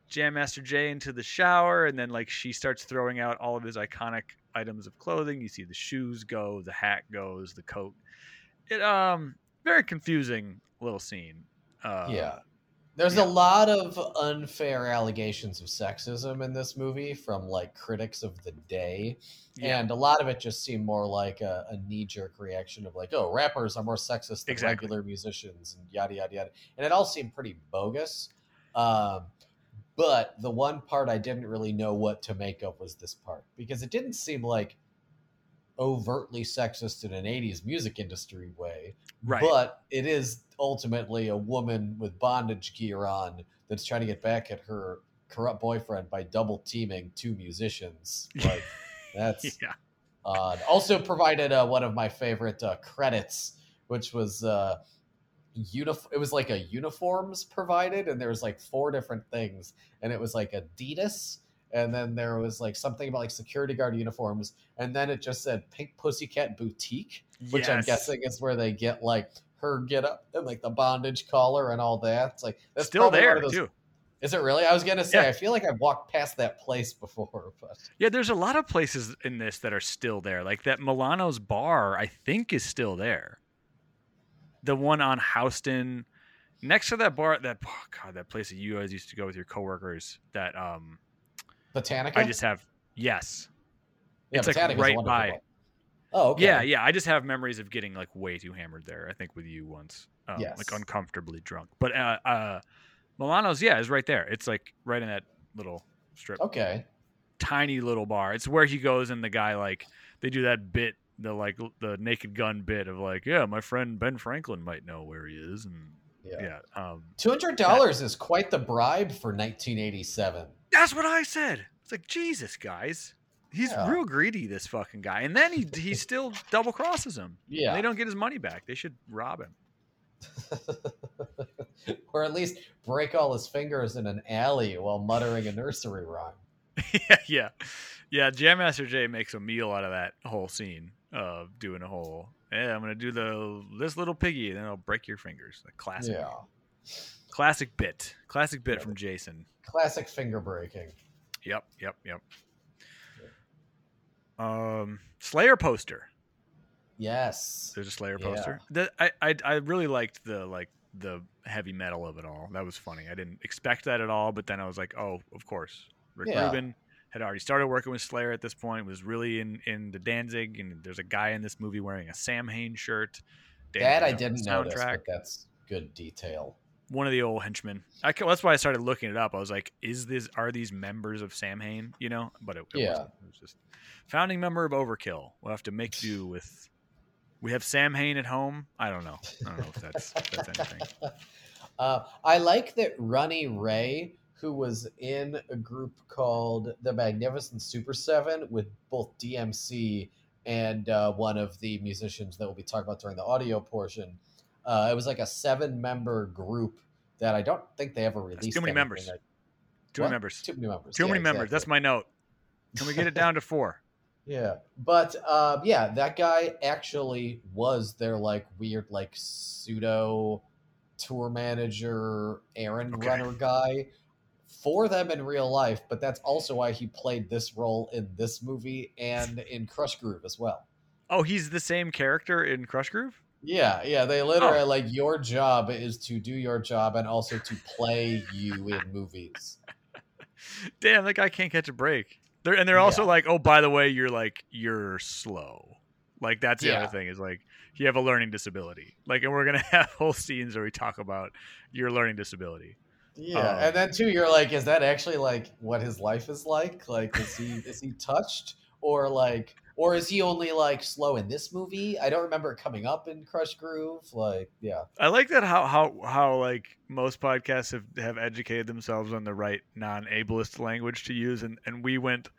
Jam Master Jay into the shower, and then like she starts throwing out all of his iconic items of clothing. You see the shoes go, the hat goes, the coat. It um very confusing little scene. Uh, yeah. There's yeah. a lot of unfair allegations of sexism in this movie from like critics of the day. yeah, And a lot of it just seemed more like a, a knee jerk reaction of like, oh, rappers are more sexist than Exactly. regular musicians and yada, yada, yada. And it all seemed pretty bogus. Um, but the one part I didn't really know what to make of was this part because it didn't seem like overtly sexist in an 80s music industry way. right. But it is ultimately a woman with bondage gear on that's trying to get back at her corrupt boyfriend by double teaming two musicians. Like that's yeah, odd. Also provided uh, one of my favorite uh, credits, which was uh, unif- It was like a uniforms provided, and there was like four different things, and it was like Adidas. And then there was like something about like security guard uniforms, and then it just said Pink Pussycat Boutique, which I'm guessing is where they get like her get up and like the bondage collar and all that. It's like that's still there those- too. Is it really? I was gonna say Yeah. I feel like I've walked past that place before, but Yeah, there's a lot of places in this that are still there. Like that Milano's bar, I think, is still there. The one on Houston, next to that bar, that oh god, that place that you guys used to go with your coworkers. That um, Botanica. I just have yes, yeah, it's, like, Botanica's a right by. Oh, okay. yeah, yeah. I just have memories of getting like way too hammered there. I think with you once, um, Yes. like uncomfortably drunk. But uh, uh, Milano's, yeah, is right there. It's like right in that little strip. Okay. tiny little bar. It's where he goes and the guy like they do that bit, the like the Naked Gun bit of like, yeah, my friend Ben Franklin might know where he is, and Yeah. yeah, um, Two hundred dollars is quite the bribe for 1987. that's what I said. It's like Jesus, guys, he's Yeah. real greedy, this fucking guy, and then he he still double crosses him. Yeah. they don't get his money back. They should rob him. or at least break all his fingers in an alley while muttering a nursery rhyme. yeah, yeah, yeah. Jam Master Jay makes a meal out of that whole scene of doing a whole. Yeah, I'm gonna do the this little piggy, and then I'll break your fingers. A classic, Yeah. classic bit, classic bit Yeah. from Jason. Classic finger breaking. Yep, yep, yep. Um, Slayer poster. Yes. There's a Slayer Yeah. poster. The, I, I I really liked the like the heavy metal of it all. That was funny. I didn't expect that at all, but then I was like, oh, of course. Rick Yeah. Rubin had already started working with Slayer at this point. Was really in in the Danzig, and there's a guy in this movie wearing a Samhain shirt. That I Danzig's on the didn't notice, that's good detail. One of the old henchmen. I, that's why I started looking it up. I was like, is this are these members of Samhain? You know, but it, it Yeah. wasn't. It was just founding member of Overkill. We'll have to make do with. We have Samhain at home. I don't know. I don't know if that's if that's anything. Uh, I like that Runny Ray, who was in a group called the Magnificent Super Seven with both DMC and uh, one of the musicians that we'll be talking about during the audio portion. Uh, it was like a seven-member group that I don't think they ever released. too many members. Like- Two What? members. Too many members. Too Yeah, many members. exactly. That's my note. Can we get it down to four? Yeah, but um, yeah, that guy actually was their like weird like pseudo tour manager, errand Okay. runner guy for them in real life. But that's also why he played this role in this movie and in Krush Groove as well. Oh, he's the same character in Krush Groove. Yeah, yeah, they literally Oh. like your job is to do your job and also to play you in movies. Damn, that guy can't catch a break. They're, and they're also Yeah. like, oh, by the way, you're like you're slow. Like that's the Yeah. other thing is like you have a learning disability. Like, and we're gonna have whole scenes where we talk about your learning disability. Yeah, Um, and then too, you're like, is that actually like what his life is like? Like, is he is he touched or like, or is he only like slow in this movie? I don't remember coming up in Krush Groove. Like, yeah, I like that how how how like most podcasts have have educated themselves on the right non-ableist language to use, and and we went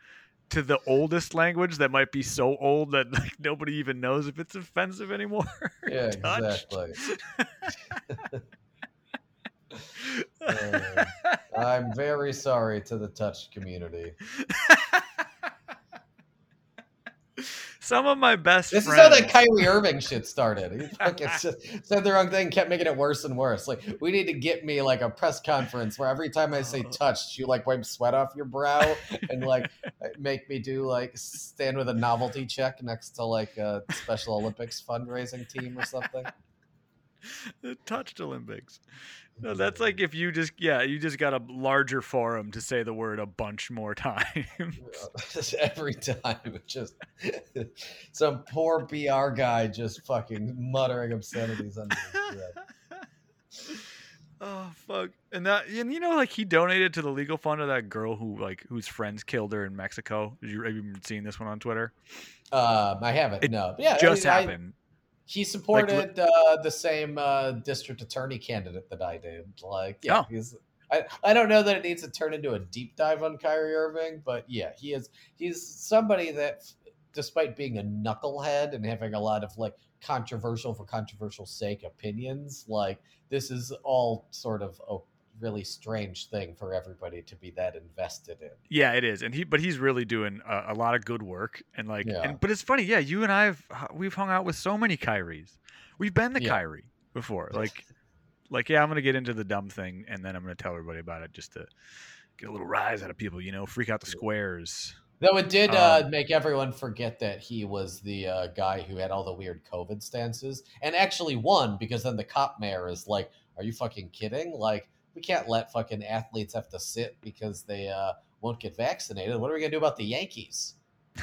to the oldest language that might be so old that like nobody even knows if it's offensive anymore. yeah, exactly. Uh, I'm very sorry to the touched community. Some of my best This is how that Kyrie Irving shit started. He fucking just said the wrong thing, kept making it worse and worse. Like, we need to get me like a press conference where every time I say Oh. touched, you like wipe sweat off your brow and like make me do like stand with a novelty check next to like a Special Olympics fundraising team or something. the touched Olympics. No, that's like if you just yeah, you just got a larger forum to say the word a bunch more times. Just every time, it's just some poor PR guy just fucking muttering obscenities under his breath. oh fuck. And that and you know like he donated to the legal fund of that girl who like whose friends killed her in Mexico. Did you have you seeing this one on Twitter? Um, I haven't. It no, yeah, Just I- I- happened. He supported uh, the same uh, district attorney candidate that I did. Like, yeah, Oh. he's. I, I don't know that it needs to turn into a deep dive on Kyrie Irving, but yeah, he is. He's somebody that, despite being a knucklehead and having a lot of like controversial for controversial sake opinions, like this is all sort of a really strange thing for everybody to be that invested in. Yeah, it is, and he but he's really doing a, a lot of good work, and like, Yeah. and but it's funny, yeah. You and I have we've hung out with so many Kyries. We've been the Yeah. Kyrie before, like, like yeah. I'm gonna get into the dumb thing, and then I'm gonna tell everybody about it just to get a little rise out of people, you know, freak out the squares. Though it did uh, Um, make everyone forget that he was the uh, guy who had all the weird COVID stances and actually won because then the cop mayor is like, Are you fucking kidding? Like, we can't let fucking athletes have to sit because they uh, won't get vaccinated. What are we going to do about the Yankees?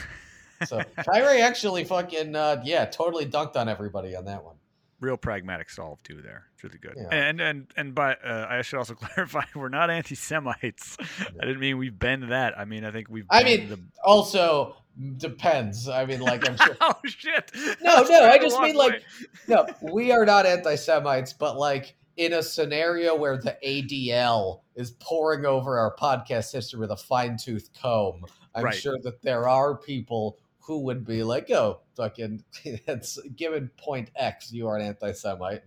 So Kyrie actually fucking, uh, yeah, totally dunked on everybody on that one. Real pragmatic solve too there. It's really good. Yeah. And and and by uh, I should also clarify, we're not anti-Semites. I didn't mean we've been that. I mean I think we've. I mean, the... Also, depends. I mean, like, I'm sure. oh shit! No, no, I just mean, like, no, we are not anti Semites, but like in a scenario where the ADL is pouring over our podcast history with a fine tooth comb, I'm Right. sure that there are people who would be like, oh, fucking, it's given point X, you are an anti Semite.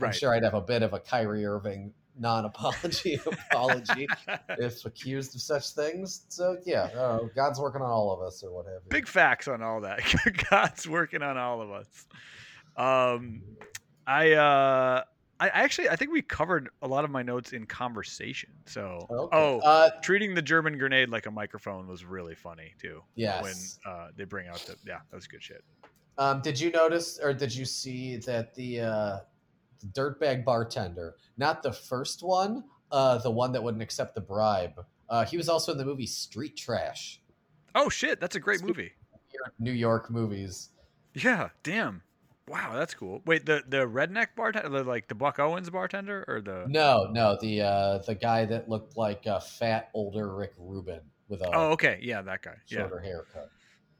I'm sure I'd have a bit of a Kyrie Irving non-apology apology if accused of such things. So yeah, uh, God's working on all of us or what have you. Big facts on all that. God's working on all of us. Um, I uh, I actually I think we covered a lot of my notes in conversation. So Okay. oh, uh, treating the German grenade like a microphone was really funny too. Yeah, When uh, they bring out the yeah, that was good shit. Um, did you notice or did you see that the uh, dirtbag bartender, not the first one, uh, the one that wouldn't accept the bribe, uh, he was also in the movie Street Trash. Oh shit, that's a great movie. New York movies. Yeah, damn. Wow, that's cool. Wait, the the redneck bartender, the, like the Buck Owens bartender, or the No, no, the uh, the guy that looked like a fat older Rick Rubin with a oh okay, yeah, that guy. shorter haircut.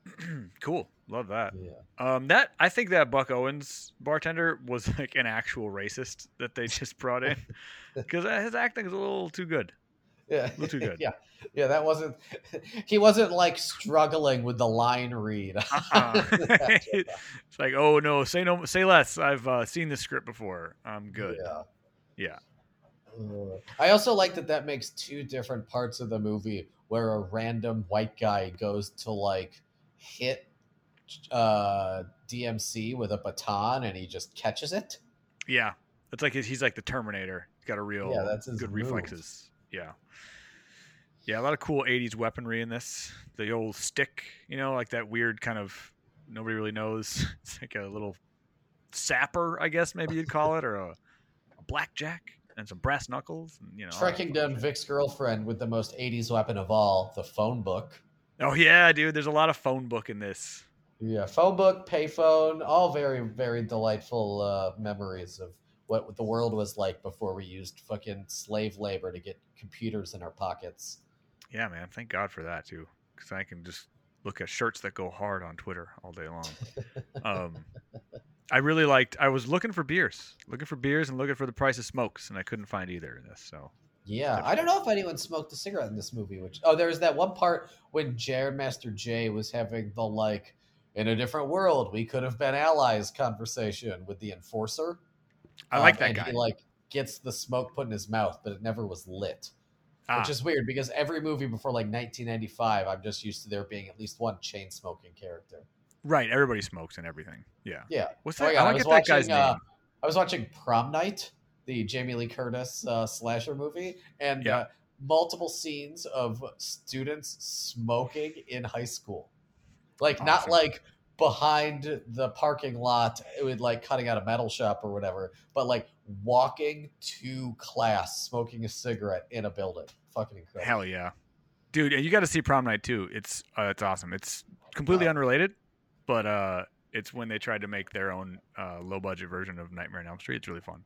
Yeah, cool. Love that. Yeah. Um, that I think that Buck Owens bartender was like an actual racist that they just brought in because his acting is a little too good. Yeah. little too good. yeah. Yeah, that wasn't he wasn't like struggling with the line read. Uh-uh. it's like, oh no, say no, say less. I've uh, seen this script before. I'm good. Yeah. Yeah. Uh, I also like that that makes two different parts of the movie where a random white guy goes to like hit uh DMC with a baton and he just catches it. Yeah, it's like he's, he's like the Terminator. He's got a real Yeah, that's good move. reflexes. Yeah. Yeah, a lot of cool '80s weaponry in this. The old stick, you know, like that weird kind of nobody really knows. It's like a little sapper, I guess maybe you'd call it, or a, a blackjack and some brass knuckles. And, you know, Trekking down shit. Vic's girlfriend with the most 80s weapon of all, the phone book. Oh yeah, dude. There's a lot of phone book in this. Yeah, phone book, payphone, all very, very delightful uh, memories of what the world was like before we used fucking slave labor to get computers in our pockets. Yeah, man. Thank God for that too, because I can just look at shirts that go hard on Twitter all day long. um, I really liked. I was looking for beers, looking for beers, and looking for the price of smokes, and I couldn't find either in this. So Yeah, I don't know if anyone smoked a cigarette in this movie. Which oh, there was that one part when Jam Master Jay was having the like, in a different world, we could have been allies conversation with the enforcer. I like Um, that and guy. He like gets the smoke put in his mouth, but it never was lit. Ah, Which is weird because every movie before like 1995, I'm just used to there being at least one chain smoking character. right. Everybody smokes and everything. Yeah. Yeah. What's Oh that? my God, I I don't was get that guy's watching, uh, name. I was watching Prom Night, the Jamie Lee Curtis uh, slasher movie, and Yeah. uh, multiple scenes of students smoking in high school. Like, not like behind the parking lot with like cutting out a metal shop or whatever, but like walking to class smoking a cigarette in a building. Fucking incredible. Hell yeah, dude! And you got to see Prom Night too. It's uh, it's awesome. It's completely Wow. unrelated, but uh, it's when they tried to make their own uh, low budget version of Nightmare on Elm Street. It's really fun.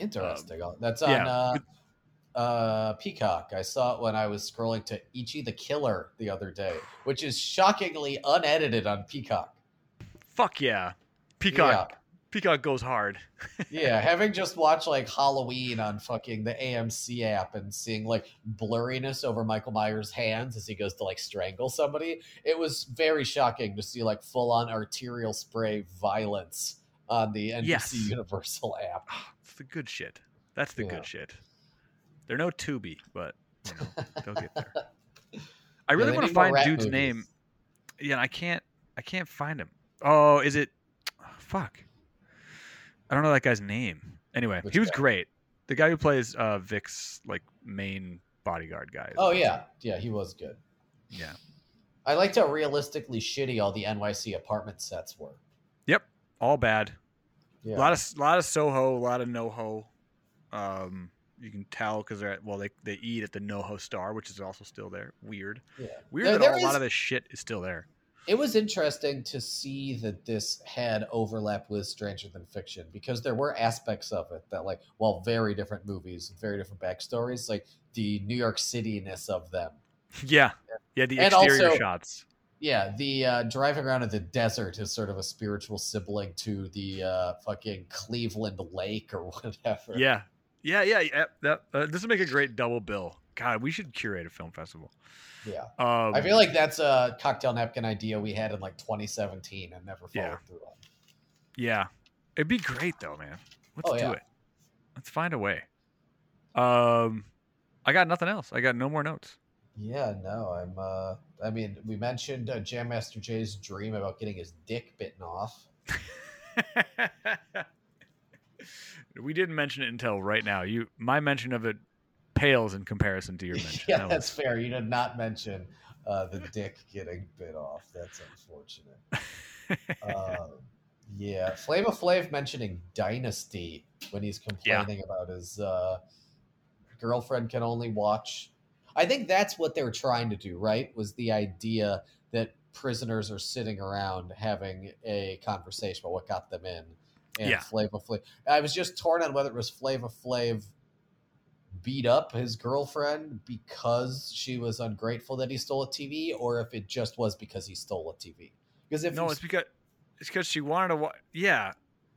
Interesting. That's on yeah. uh, uh, Peacock. I saw it when I was scrolling to Ichi the Killer the other day, which is shockingly unedited on Peacock. Fuck yeah, Peacock. Peacock goes hard. Yeah, having just watched like Halloween on fucking the AMC app and seeing like blurriness over Michael Myers' hands as he goes to like strangle somebody, it was very shocking to see like full on arterial spray violence on the NBC Yes. Universal app. Ah, it's the good shit. That's the Yeah. good shit. They're no Tubi, but you know, they'll get there. I really they want to find dude's movies. name. Yeah, I can't. I can't find him. Oh, is it? fuck. I don't know that guy's name. Anyway, Which he was guy? great. The guy who plays uh, Vic's like main bodyguard guy. Oh yeah, yeah, he was good. yeah. I liked how realistically shitty all the NYC apartment sets were. Yep. All bad. Yeah. A lot of lot of Soho, a lot of NoHo. Um, you can tell because they're at, well, they they eat at the NoHo Star, which is also still there. Weird. yeah. Weird There- that there all- a lot of this shit is still there. It was interesting to see that this had overlap with Stranger Than Fiction because there were aspects of it that, like, while very different movies, very different backstories, like the New York City ness of them. Yeah, yeah. The And exterior also- shots. Yeah, the uh, driving around in the desert is sort of a spiritual sibling to the uh, fucking Cleveland Lake or whatever. Yeah, yeah, yeah. yeah that, uh, this would make a great double bill. God, we should curate a film festival. Yeah. Um, I feel like that's a cocktail napkin idea we had in like 2017 and never followed Yeah. through on. yeah, it'd be great though, man. Let's Oh, do yeah. it. Let's find a way. Um, I got nothing else. I got no more notes. Yeah, no, I'm. uh I mean, we mentioned uh, Jam Master Jay's dream about getting his dick bitten off. we didn't mention it until right now. You, my mention of it pales in comparison to your mention. yeah, That that's fair. You did not mention uh, the dick getting bit off. That's unfortunate. was- Um, yeah, Flavor Flav mentioning Dynasty when he's Yeah. complaining about his uh, girlfriend can only watch. I think that's what they were trying to do, right? Was the idea that prisoners are sitting around having a conversation about what got them in. And Yeah. Flavor Flav. I was just torn on whether it was Flavor Flav beat up his girlfriend because she was ungrateful that he stole a TV, or if it just was because he stole a TV. Because if no, it's because it's because she wanted to. Wa- yeah,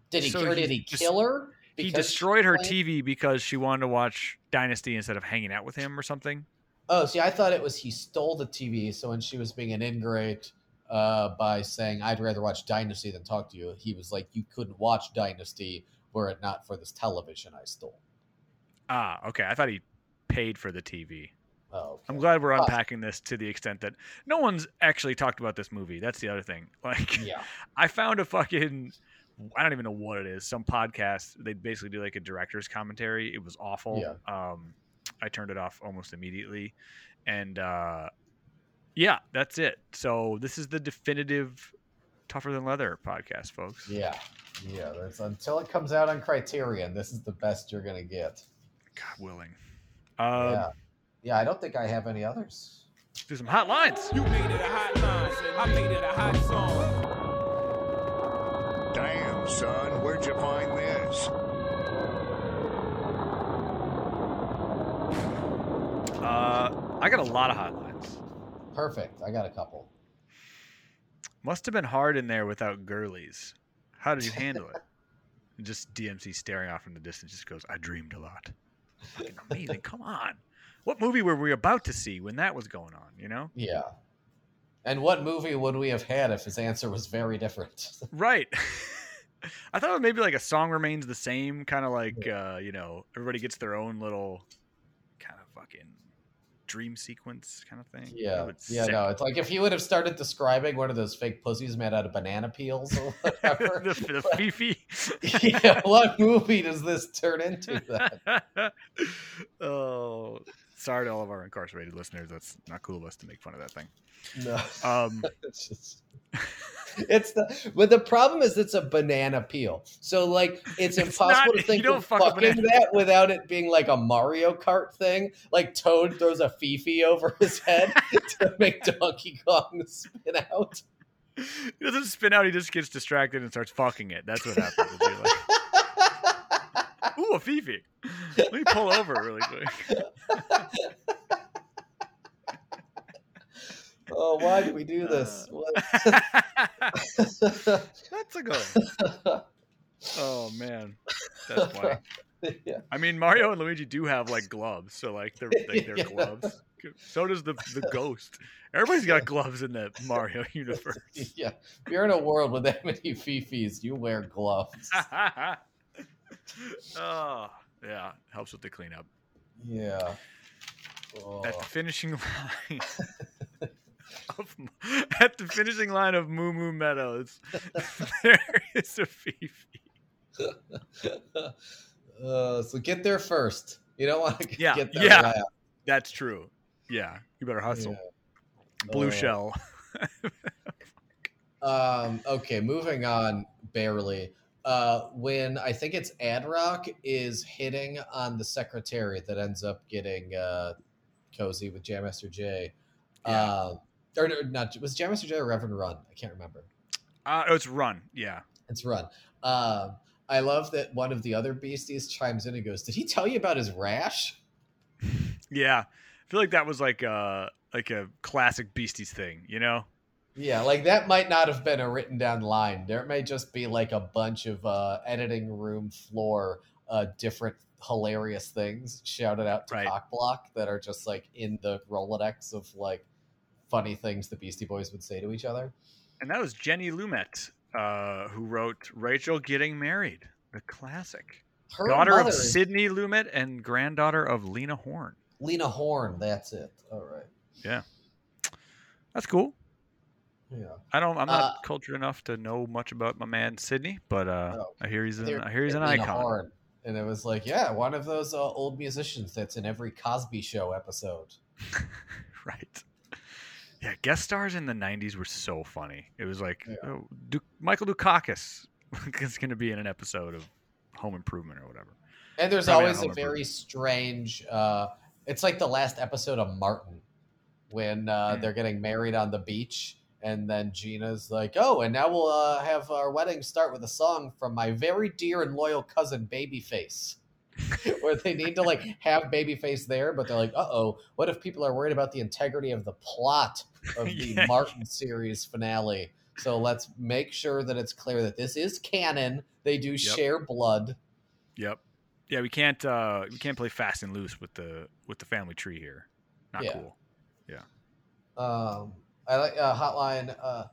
did he, So or he did he just- kill her? he destroyed her TV because she wanted to watch Dynasty instead of hanging out with him or something. Oh, see, I thought it was he stole the TV. So when she was being an ingrate uh, by saying, "I'd rather watch Dynasty than talk to you," he was like, "You couldn't watch Dynasty were it not for this television I stole." Ah, okay. I thought he paid for the TV. Oh, okay. I'm glad we're unpacking this to the extent that no one's actually talked about this movie. That's the other thing. Like, Yeah, I found a fucking I don't even know what it is. Some podcast they basically do like a director's commentary. It was awful. Yeah. Um, I turned it off almost immediately, and uh, yeah, that's it. So this is the definitive tougher than leather podcast, folks. yeah, yeah. That's until it comes out on Criterion. This is the best you're gonna get. God willing. Um, yeah, yeah. I don't think I have any others. Do some hot lines. You made it a hot line. I made it a hot song. Damn, son, where'd you find this? Uh, I got a lot of hot lines. Perfect. I got a couple. Must have been hard in there without girlies. How did you handle it? Just DMC staring off in the distance just goes, I dreamed a lot. Fucking amazing. Come on. What movie were we about to see when that was going on, you know? Yeah. And what movie would we have had if his answer was very different? Right. I thought maybe like a song remains the same, kind of like, uh, you know, everybody gets their own little kind of fucking dream sequence kind of thing. Yeah, yeah, sick. no. It's like if you would have started describing one of those fake pussies made out of banana peels or whatever. the, the Fifi. yeah, what movie does this turn into? Then? oh, sorry to all of our incarcerated listeners. That's not cool of us to make fun of that thing. No, Um, it's just. It's the but the problem is it's a banana peel. So like it's, It's impossible not- to think of fuck fucking that without it being like a Mario Kart thing. Like Toad throws a Fifi over his head to make Donkey Kong spin out. he doesn't spin out. He just gets distracted and starts fucking it. That's what happens. Like, Ooh, a Fifi. Let me pull over really quick. Oh, why did we do this? Uh, What? That's a good one. Oh man, that's funny. yeah. I mean, Mario and Luigi do have like gloves, so like they're like their Yeah. gloves. So does the the ghost. Everybody's got gloves in the Mario universe. yeah. If you're in a world with that many Fifis, you wear gloves. oh yeah, helps with the cleanup. Yeah. Oh. At the finishing line at the finishing line of Moo Moo Meadows, there is a Fifi. uh, so get there first. You don't want to Yeah, get there yeah. last. That's true. Yeah, you better hustle. Yeah. Blue Oh. shell. Um, okay, moving on barely. Uh, when I think it's Ad-Rock is hitting on the secretary that ends up getting uh, cozy with Jam Master Jay. Yeah. Uh, or no, not was Jam Master Jay or Reverend Run? I can't remember. Uh, oh, it's run. Yeah. It's Run. Um, I love that one of the other beasties chimes in and goes, "Did he tell you about his rash?" Yeah. I feel like that was like a like a classic Beasties thing, you know? Yeah, like that might not have been a written down line. There may just be like a bunch of uh, editing room floor uh, different hilarious things shouted out to Right. Cockblock that are just like in the Rolodex of like funny things the Beastie Boys would say to each other. And that was Jenny Lumet, uh, who wrote Rachel Getting Married, the classic. Her daughter of is Sidney Lumet and granddaughter of Lena Horne. Lena Horne. That's it. All right. Yeah. That's cool. Yeah. I don't. I'm not Uh, cultured enough to know much about my man Sidney, but uh, Oh. I hear he's an. I hear he's an Lena icon. Horne. And it was like, yeah, one of those uh, old musicians that's in every Cosby Show episode. right. Yeah, guest stars in the '90s were so funny. It was like Yeah. oh, Du- Michael Dukakis is going to be in an episode of Home Improvement or whatever. And there's Probably always a very strange. Uh, it's like the last episode of Martin when uh, Hmm. they're getting married on the beach, and then Gina's like, "Oh, and now we'll uh, have our wedding start with a song from my very dear and loyal cousin Babyface." Where they need to like have Babyface there, but they're like, "Uh oh, what if people are worried about the integrity of the plot of the Yeah. Martin series finale?" So let's make sure that it's clear that this is canon. They do share blood. Yep. Yeah, we can't. uh We can't play fast and loose with the with the family tree here. Not Yeah. cool. Yeah. Um, I like uh, Hotline. Uh,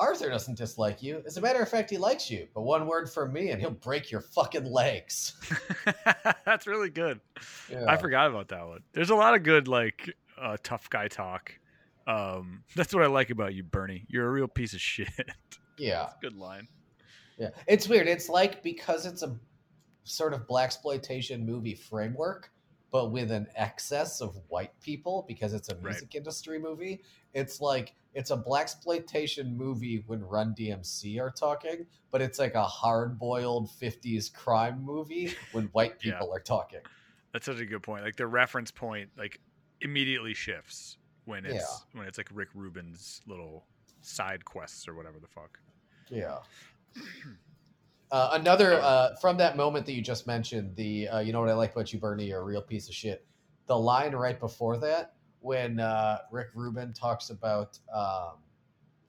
Arthur doesn't dislike you. As a matter of fact, he likes you. But one word from me, and he'll break your fucking legs. That's really good. Yeah. I forgot about that one. There's a lot of good like uh, tough guy talk. Um, that's what I like about you, Bernie. You're a real piece of shit. Yeah, good line. yeah. It's weird. It's like because it's a sort of black exploitation movie framework, but with an excess of white people because it's a Right. music industry movie. It's like it's a black exploitation movie when Run DMC are talking, but it's like a hard boiled '50s crime movie when white Yeah. people are talking. That's such a good point. Like the reference point, like immediately shifts when it's Yeah. when it's like Rick Rubin's little side quests or whatever the fuck. Yeah. Uh, another uh, from that moment that you just mentioned, the uh, you know what I like about you, Bernie, you're a real piece of shit. The line right before that, when uh, Rick Rubin talks about um,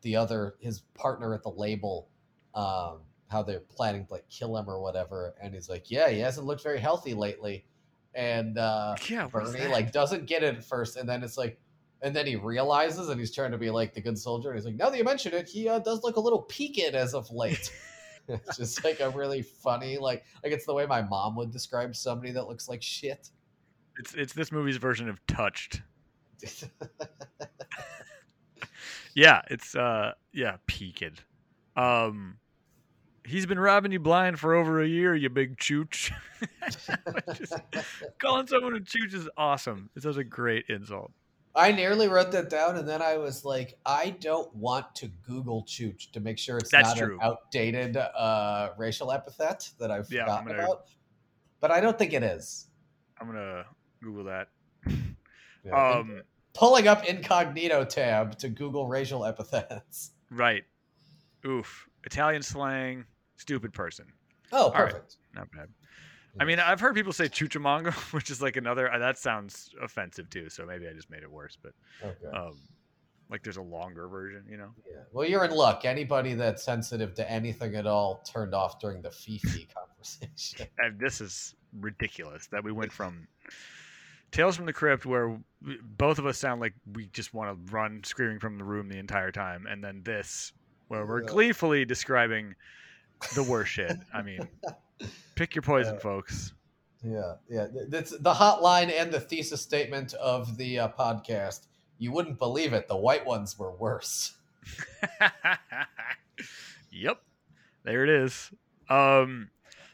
the other his partner at the label, um, how they're planning to like kill him or whatever, and he's like, "Yeah, he hasn't looked very healthy lately," and uh, Yeah, Bernie like doesn't get it at first, and then it's like, and then he realizes, and he's trying to be like the good soldier, and he's like, now that you mention it, he uh, does look a little peaked as of late. it's just like a really funny, like, like it's the way my mom would describe somebody that looks like shit. It's it's this movie's version of Touched. Yeah, it's uh yeah, peaked. Um he's been robbing you blind for over a year, you big chooch. Just- calling someone a chooch is awesome. It's such a great insult. I nearly wrote that down, and then I was like, I don't want to Google chooch to make sure it's That's not true. an outdated uh, racial epithet that I've Yeah, forgotten gonna- about. But I don't think it is. I'm gonna Google that. Yeah. Um Pulling up incognito tab to Google racial epithets. right. Oof. Italian slang, stupid person. Oh, right. perfect. Not bad. I mean, I've heard people say chuchamongo, which is like another. uh, That sounds offensive too. So maybe I just made it worse. But Okay. um, like there's a longer version, you know. Yeah. Well, you're in luck. Anybody that's sensitive to anything at all turned off during the Fifi conversation. And this is ridiculous that we went from Tales from the Crypt, where we, both of us sound like we just want to run screaming from the room the entire time, and then this, where we're Yeah. gleefully describing the worst shit. I mean, pick your poison, Yeah. folks. Yeah, yeah. th- That's the hotline and the thesis statement of the uh, podcast. You wouldn't believe it. The white ones were worse. yep, there it is. Um,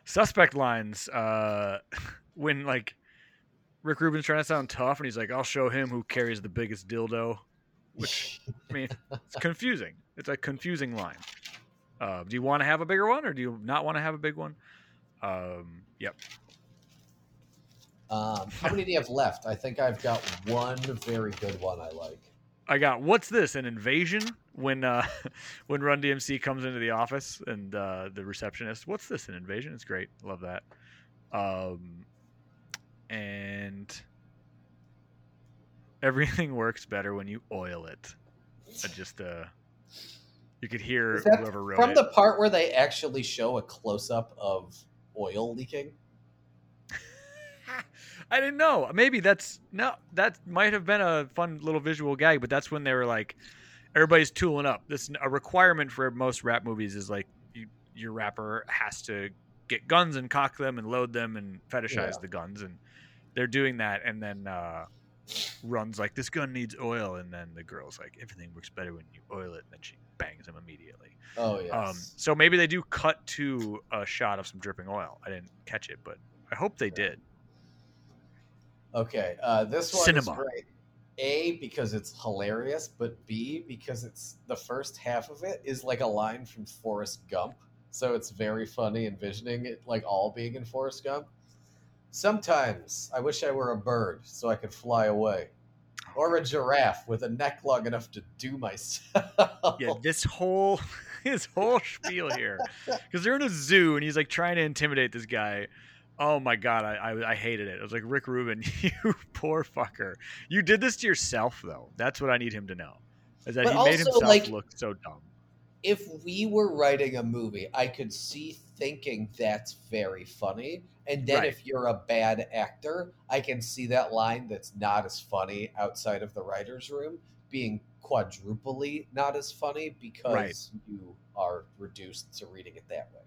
suspect lines. Uh, when like Rick Rubin's trying to sound tough, and he's like, "I'll show him who carries the biggest dildo." Which I mean, it's confusing. It's a confusing line. Uh, do you want to have a bigger one, or do you not want to have a big one? Um, yep. Um, how many do you have left? I think I've got one very good one I like. I got what's this? An invasion? When uh, when Run DMC comes into the office and uh, the receptionist, what's this? An invasion? It's great. Love that. Um, and everything works better when you oil it. I just uh, you could hear whoever wrote From it. the part where they actually show a close up of oil leaking. I didn't know. Maybe that's no. That might have been a fun little visual gag, but that's when they were like, everybody's tooling up. This a requirement for most rap movies is like you, your rapper has to get guns and cock them and load them and fetishize Yeah. the guns and they're doing that and then uh, runs like this gun needs oil and then the girl's like everything works better when you oil it and then she bangs him immediately. Oh yes. Um, so maybe they do cut to a shot of some dripping oil. I didn't catch it, but I hope they did. Okay, uh, this one Cinema. is great. A because it's hilarious, but B because it's the first half of it is like a line from Forrest Gump, so it's very funny envisioning it like all being in Forrest Gump. Sometimes I wish I were a bird so I could fly away, or a giraffe with a neck long enough to do myself. yeah, this whole his whole spiel here because they're in a zoo and he's like trying to intimidate this guy. Oh my god, I, I I hated it. I was like Rick Rubin, you poor fucker. You did this to yourself though. That's what I need him to know. Is that But he made himself like- look so dumb. if we were writing a movie, I could see thinking that's very funny. And then Right. if you're a bad actor, I can see that line that's not as funny outside of the writer's room being quadruply not as funny because Right. you are reduced to reading it that way.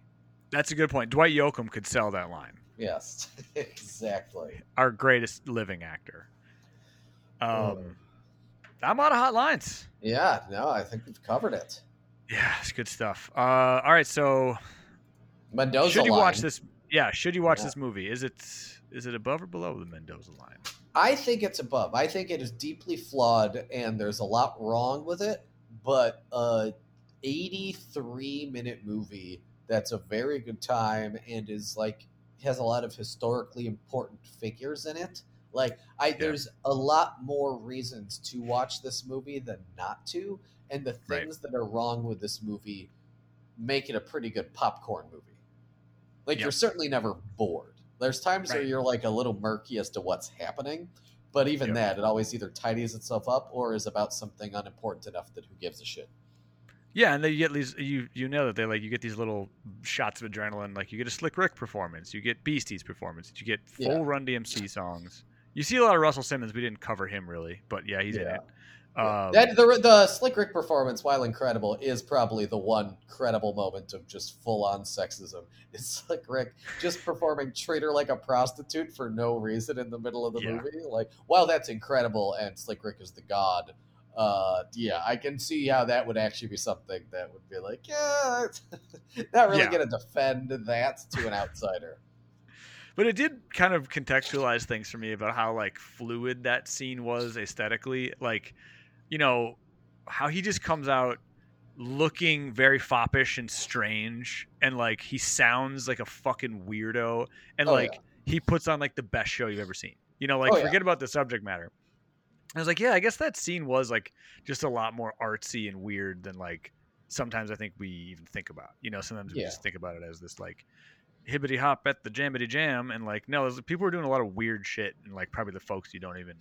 That's a good point. Dwight Yoakam could sell that line. Yes, exactly. Our greatest living actor. Um, Oh. I'm out of hot lines. Yeah, no, I think we've covered it. Yeah, it's good stuff. Uh, all right, so Mendoza should you watch this? Yeah, should you watch Yeah. this movie? Is it is it above or below the Mendoza line? I think it's above. I think it is deeply flawed, and there's a lot wrong with it. But a 83 minute movie that's a very good time and is like has a lot of historically important figures in it. Like I, there's a lot more reasons to watch this movie than not to, and the Right. things that are wrong with this movie make it a pretty good popcorn movie. Like Yep. you're certainly never bored. There's times where you're like a little murky as to what's happening, but even Yep. that, it always either tidies itself up or is about something unimportant enough that who gives a shit. Yeah, and then you get these you you know that they like you get these little shots of adrenaline. Like you get a Slick Rick performance, you get Beasties performance, you get full Yeah. Run DMC songs. You see a lot of Russell Simmons. We didn't cover him really, but yeah, he's in it. Um, that the the Slick Rick performance, while incredible, is probably the one credible moment of just full on sexism. It's Slick Rick just performing "Treat Her Like a Prostitute" for no reason in the middle of the Yeah. movie. Like, while that's incredible, and Slick Rick is the god. Uh, yeah, I can see how that would actually be something that would be like, yeah, not really Yeah. going to defend that to an outsider. But it did kind of contextualize things for me about how like fluid that scene was aesthetically. Like, you know, how he just comes out looking very foppish and strange and like he sounds like a fucking weirdo and Oh, like yeah. he puts on like the best show you've ever seen. You know, like Oh, yeah. forget about the subject matter. I was like, yeah, I guess that scene was like just a lot more artsy and weird than like sometimes I think we even think about. You know, sometimes we Yeah. just think about it as this like hibbity hop at the jammity jam, and like no, there's, people are doing a lot of weird shit, and like probably the folks you don't even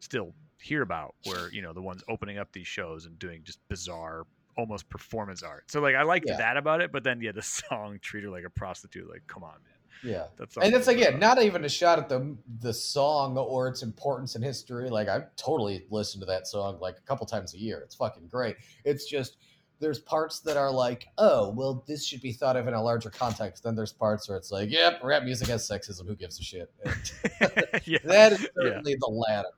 still hear about, where you know the ones opening up these shows and doing just bizarre, almost performance art. So like I liked Yeah. that about it, but then yeah, the song treat her like a prostitute. Like, come on, man. Yeah. That's and it's something, again not even a shot at the the song or its importance in history. Like I totally listen to that song like a couple times a year. It's fucking great. It's just there's parts that are like, oh, well, this should be thought of in a larger context. Then there's parts where it's like, yep, rap music has sexism. Who gives a shit? Yeah, that is Yeah. certainly the latter.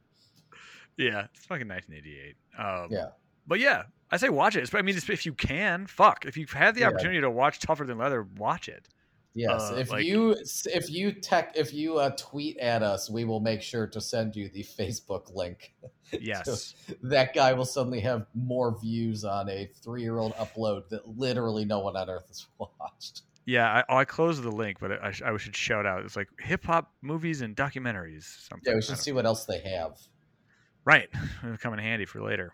Yeah, it's fucking 1988. Um, Yeah. But yeah, I say watch it. I mean, if you can, fuck. If you've had the Yeah. opportunity to watch Tougher Than Leather, watch it. Yes, Uh, if like- you if you tech if you uh, tweet at us, we will make sure to send you the Facebook link. Yes. that guy will suddenly have more views on a three year old upload that literally no one on earth has watched. Yeah, I, I closed the link, but I, I should shout out. It's like hip hop movies and documentaries. Something. Yeah, we should see what else they have. Right, it'll come in handy for later.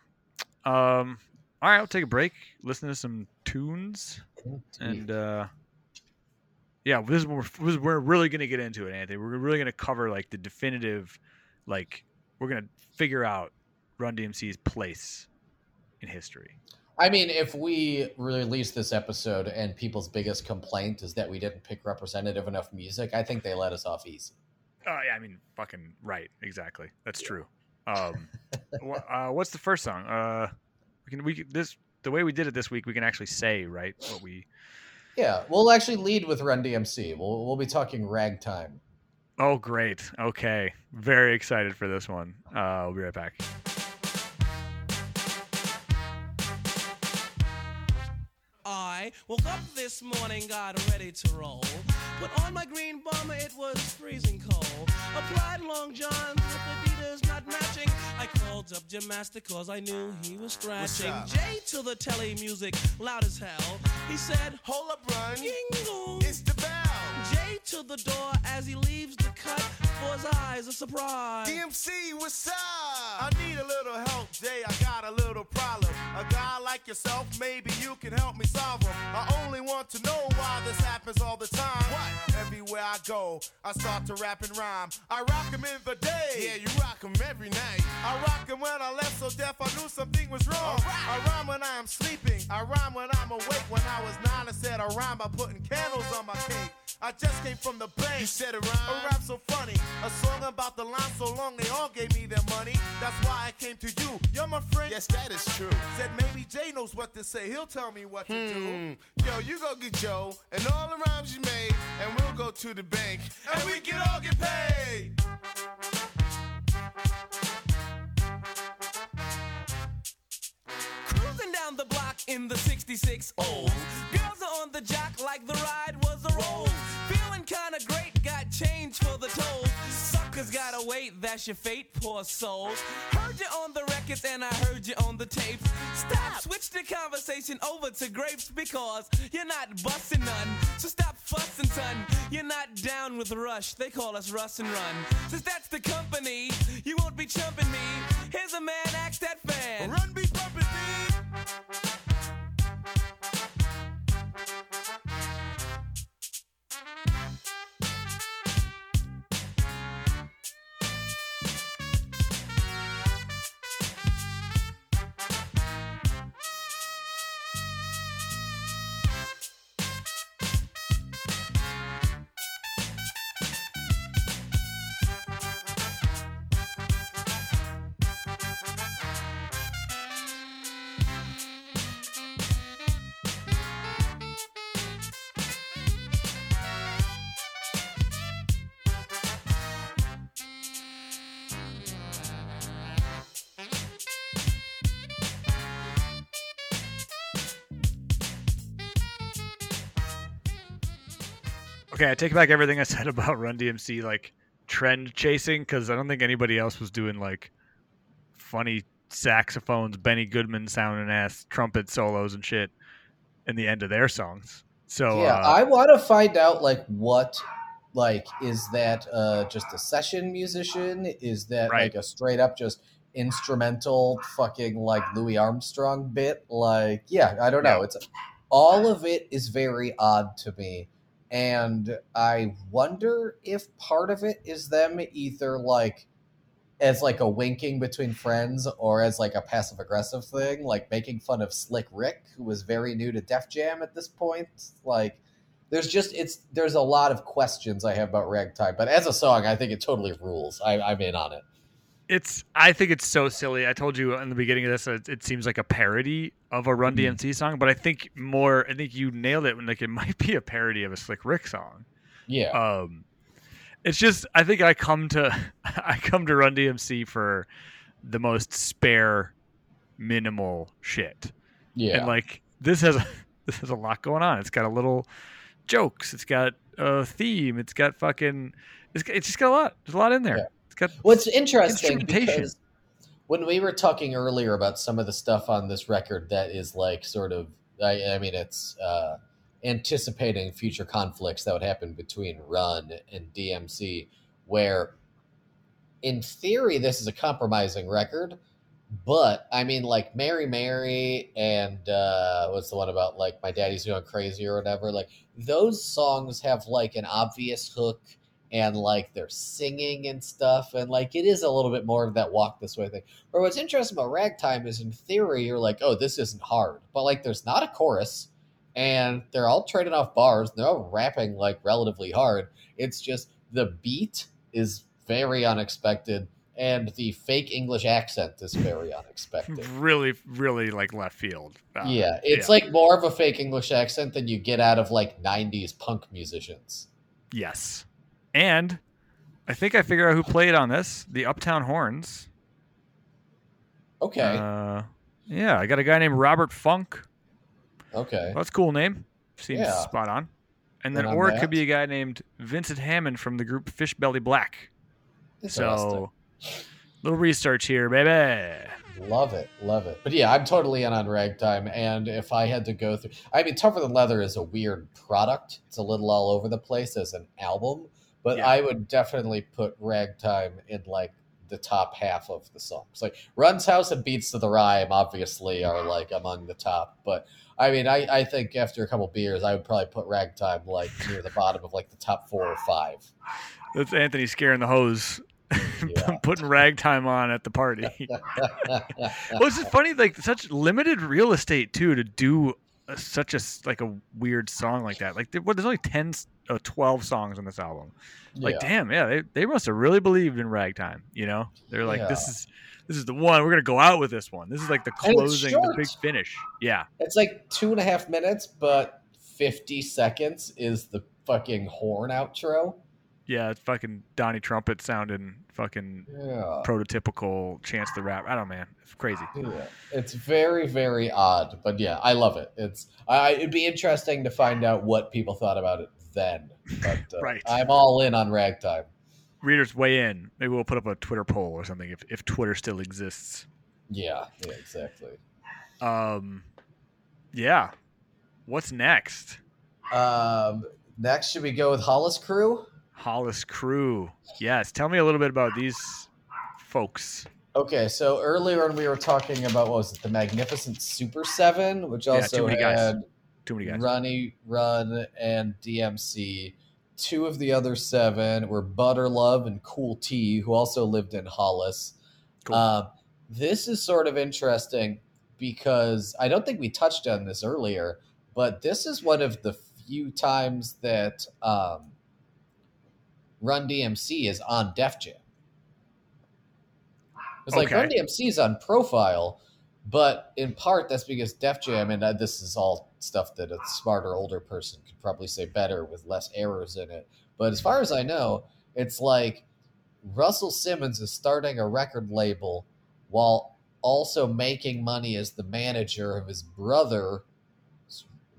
Um, all right, I'll take a break. Listen to some tunes, and uh, yeah, this is we're, this is we're really gonna get into it, Anthony. We're really gonna cover like the definitive, like we're gonna figure out Run DMC's place in history. I mean, if we release this episode and people's biggest complaint is that we didn't pick representative enough music, I think they let us off easy. Oh yeah, I mean, fucking right, exactly. That's true. Um, uh, what's the first song? Uh, we can we can, this the way we did it this week. We can actually say right what we Yeah, we'll actually lead with Run DMC. We'll we'll be talking ragtime. Oh, great. Okay. Very excited for this one. Uh, we'll be right back. I woke up this morning, got ready to roll. Put on my green bomber, it was freezing cold. Applied long johns with Adidas not matching. I called up Master cause I knew he was scratching. Jay to the telly music, loud as hell. He said, Hold up, run. Jingle. It's the bell. Jay to the door as he leaves the cut. For his eyes, a surprise. DMC, what's up? I need a little help, Jay. I got a little problem. A guy like yourself, maybe you can help me solve them. I only want to know why this happens all the time. What? Everywhere I go, I start to rap and rhyme. I rock 'em in the day. Yeah, you rock 'em every night. I rock 'em when I left so deaf I knew something was wrong. I rhyme when I am sleeping. I rhyme when I'm awake. When I was nine, I said I rhyme by putting candles on my cake. I just came from the bank. You said it rhyme. A rap so funny. A song about the line so long they all gave me their money. That's why I came to you. You're my friend. Yes, that is true. Said maybe Jay knows what to say. He'll tell me what to do. Hmm. Yo, you go get Joe and all the rhymes you made, and we'll go to the bank and we can all get paid. Cruising down the block in the 66 old. Girls are on the jock like the ride change for the tolls. Suckers gotta wait, that's your fate, poor souls. Heard you on the records and I heard you on the tapes. Stop, switch the conversation over to grapes because you're not busting none. So stop fussing, son. You're not down with Rush, they call us Russ and Run. Since that's the company, you won't be chumping me. Here's a man, act that fan. Run be bumpin' me. Okay, I take back everything I said about Run DMC, like trend chasing, because I don't think anybody else was doing like funny saxophones, Benny Goodman sounding ass trumpet solos and shit in the end of their songs. So yeah, uh, I want to find out like what like is that uh just a session musician? Is that Right. like a straight up just instrumental fucking like Louis Armstrong bit? Like, yeah, I don't know. Yeah. It's all of it is very odd to me. And I wonder if part of it is them either like as like a winking between friends or as like a passive aggressive thing, like making fun of Slick Rick, who was very new to Def Jam at this point. Like there's just it's there's a lot of questions I have about Ragtime, but as a song, I think it totally rules. I, I'm in on it. It's I think it's so silly. I told you in the beginning of this, it, it seems like a parody of a Run. DMC song, but I think more. I think you nailed it when like it might be a parody of a Slick Rick song. Yeah, Um, it's just I think I come to I come to Run DMC for the most spare, minimal shit. yeah, And like this has this has a lot going on. It's got a little jokes. It's got a theme. It's got fucking. It's it's just got a lot. There's a lot in there. Yeah. Got What's interesting because when we were talking earlier about some of the stuff on this record that is like sort of, I, I mean, it's uh, anticipating future conflicts that would happen between Run and DMC, where in theory this is a compromising record, but I mean, like Mary Mary and uh, what's the one about like my daddy's going crazy or whatever, like those songs have like an obvious hook and like they're singing and stuff and like it is a little bit more of that walk this way thing or what's interesting about ragtime is in theory you're like oh this isn't hard but like there's not a chorus and they're all trading off bars they're all rapping like relatively hard it's just the beat is very unexpected and the fake English accent is very unexpected. Really, really like left field. Uh, yeah, it's like more of a fake English accent than you get out of like '90s punk musicians. yes, and I think I figured out who played on this. The Uptown Horns. Okay, Uh, yeah, I got a guy named Robert Funk. okay, Well, that's a cool name. Seems Yeah. spot on. And then, And or it that- could be a guy named Vincent Hammond from the group Fish Belly Black. So, little research here, baby. Love it, love it. But yeah, I'm totally in on Ragtime. And if I had to go through, I mean, Tougher Than Leather is a weird product. It's a little all over the place as an album, but Yeah. I would definitely put Ragtime in like the top half of the songs. Like Run's House and Beats to the Rhyme, obviously, are like among the top. But I mean, I, I think after a couple beers, I would probably put Ragtime like near the bottom of like the top four or five. That's Anthony scaring the hose, Yeah. putting ragtime on at the party. well, it's just funny, like such limited real estate too to do a, such a like a weird song like that. Like, there, what, there's only 10, s- uh, 12 songs on this album. Like, Yeah. damn, yeah, they, they must have really believed in ragtime. You know, they're like, this is this is the one. We're gonna go out with this one. This is like the closing, the big finish. Yeah, It's like two and a half minutes, but 50 seconds is the fucking horn outro. yeah, it's fucking Donnie Trumpet sounding fucking Yeah. prototypical Chance the Rap. I don't know, man, it's crazy. Yeah. It's very, very odd, but yeah, I love it. It's I it'd be interesting to find out what people thought about it then. But uh, Right. I'm all in on ragtime. Readers weigh in. Maybe we'll put up a Twitter poll or something if, if Twitter still exists. Yeah, yeah, exactly. Um, yeah. What's next? Um, next, should we go with Hollis Crew? Hollis Crew. Yes. Tell me a little bit about these folks. Okay, so earlier when we were talking about what was it, the Magnificent Super Seven, which also too many guys. Too many guys. Runny Run and DMC. Two of the other seven were Butter Love and Cool T, who also lived in Hollis. Cool. Um, this is sort of interesting because I don't think we touched on this earlier, but this is one of the few times that um, Run DMC is on Def Jam. It's like Run DMC is on Profile, but in part that's because Def Jam, and uh, this is all stuff that a smarter, older person could probably say better with less errors in it. But as far as I know, it's like Russell Simmons is starting a record label while also making money as the manager of his brother's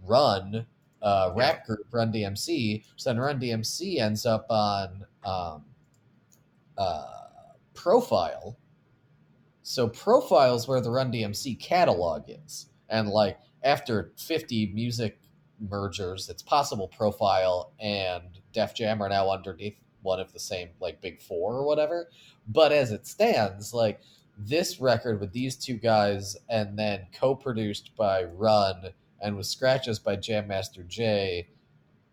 run uh, rap group Run DMC. So then Run DMC ends up on um, uh, Profile. So profiles where the Run DMC catalog is, and like after 50 music mergers, it's possible Profile and Def Jam are now underneath one of the same like big four or whatever. But as it stands, like this record with these two guys and then co-produced by Run and with scratches by Jam Master Jay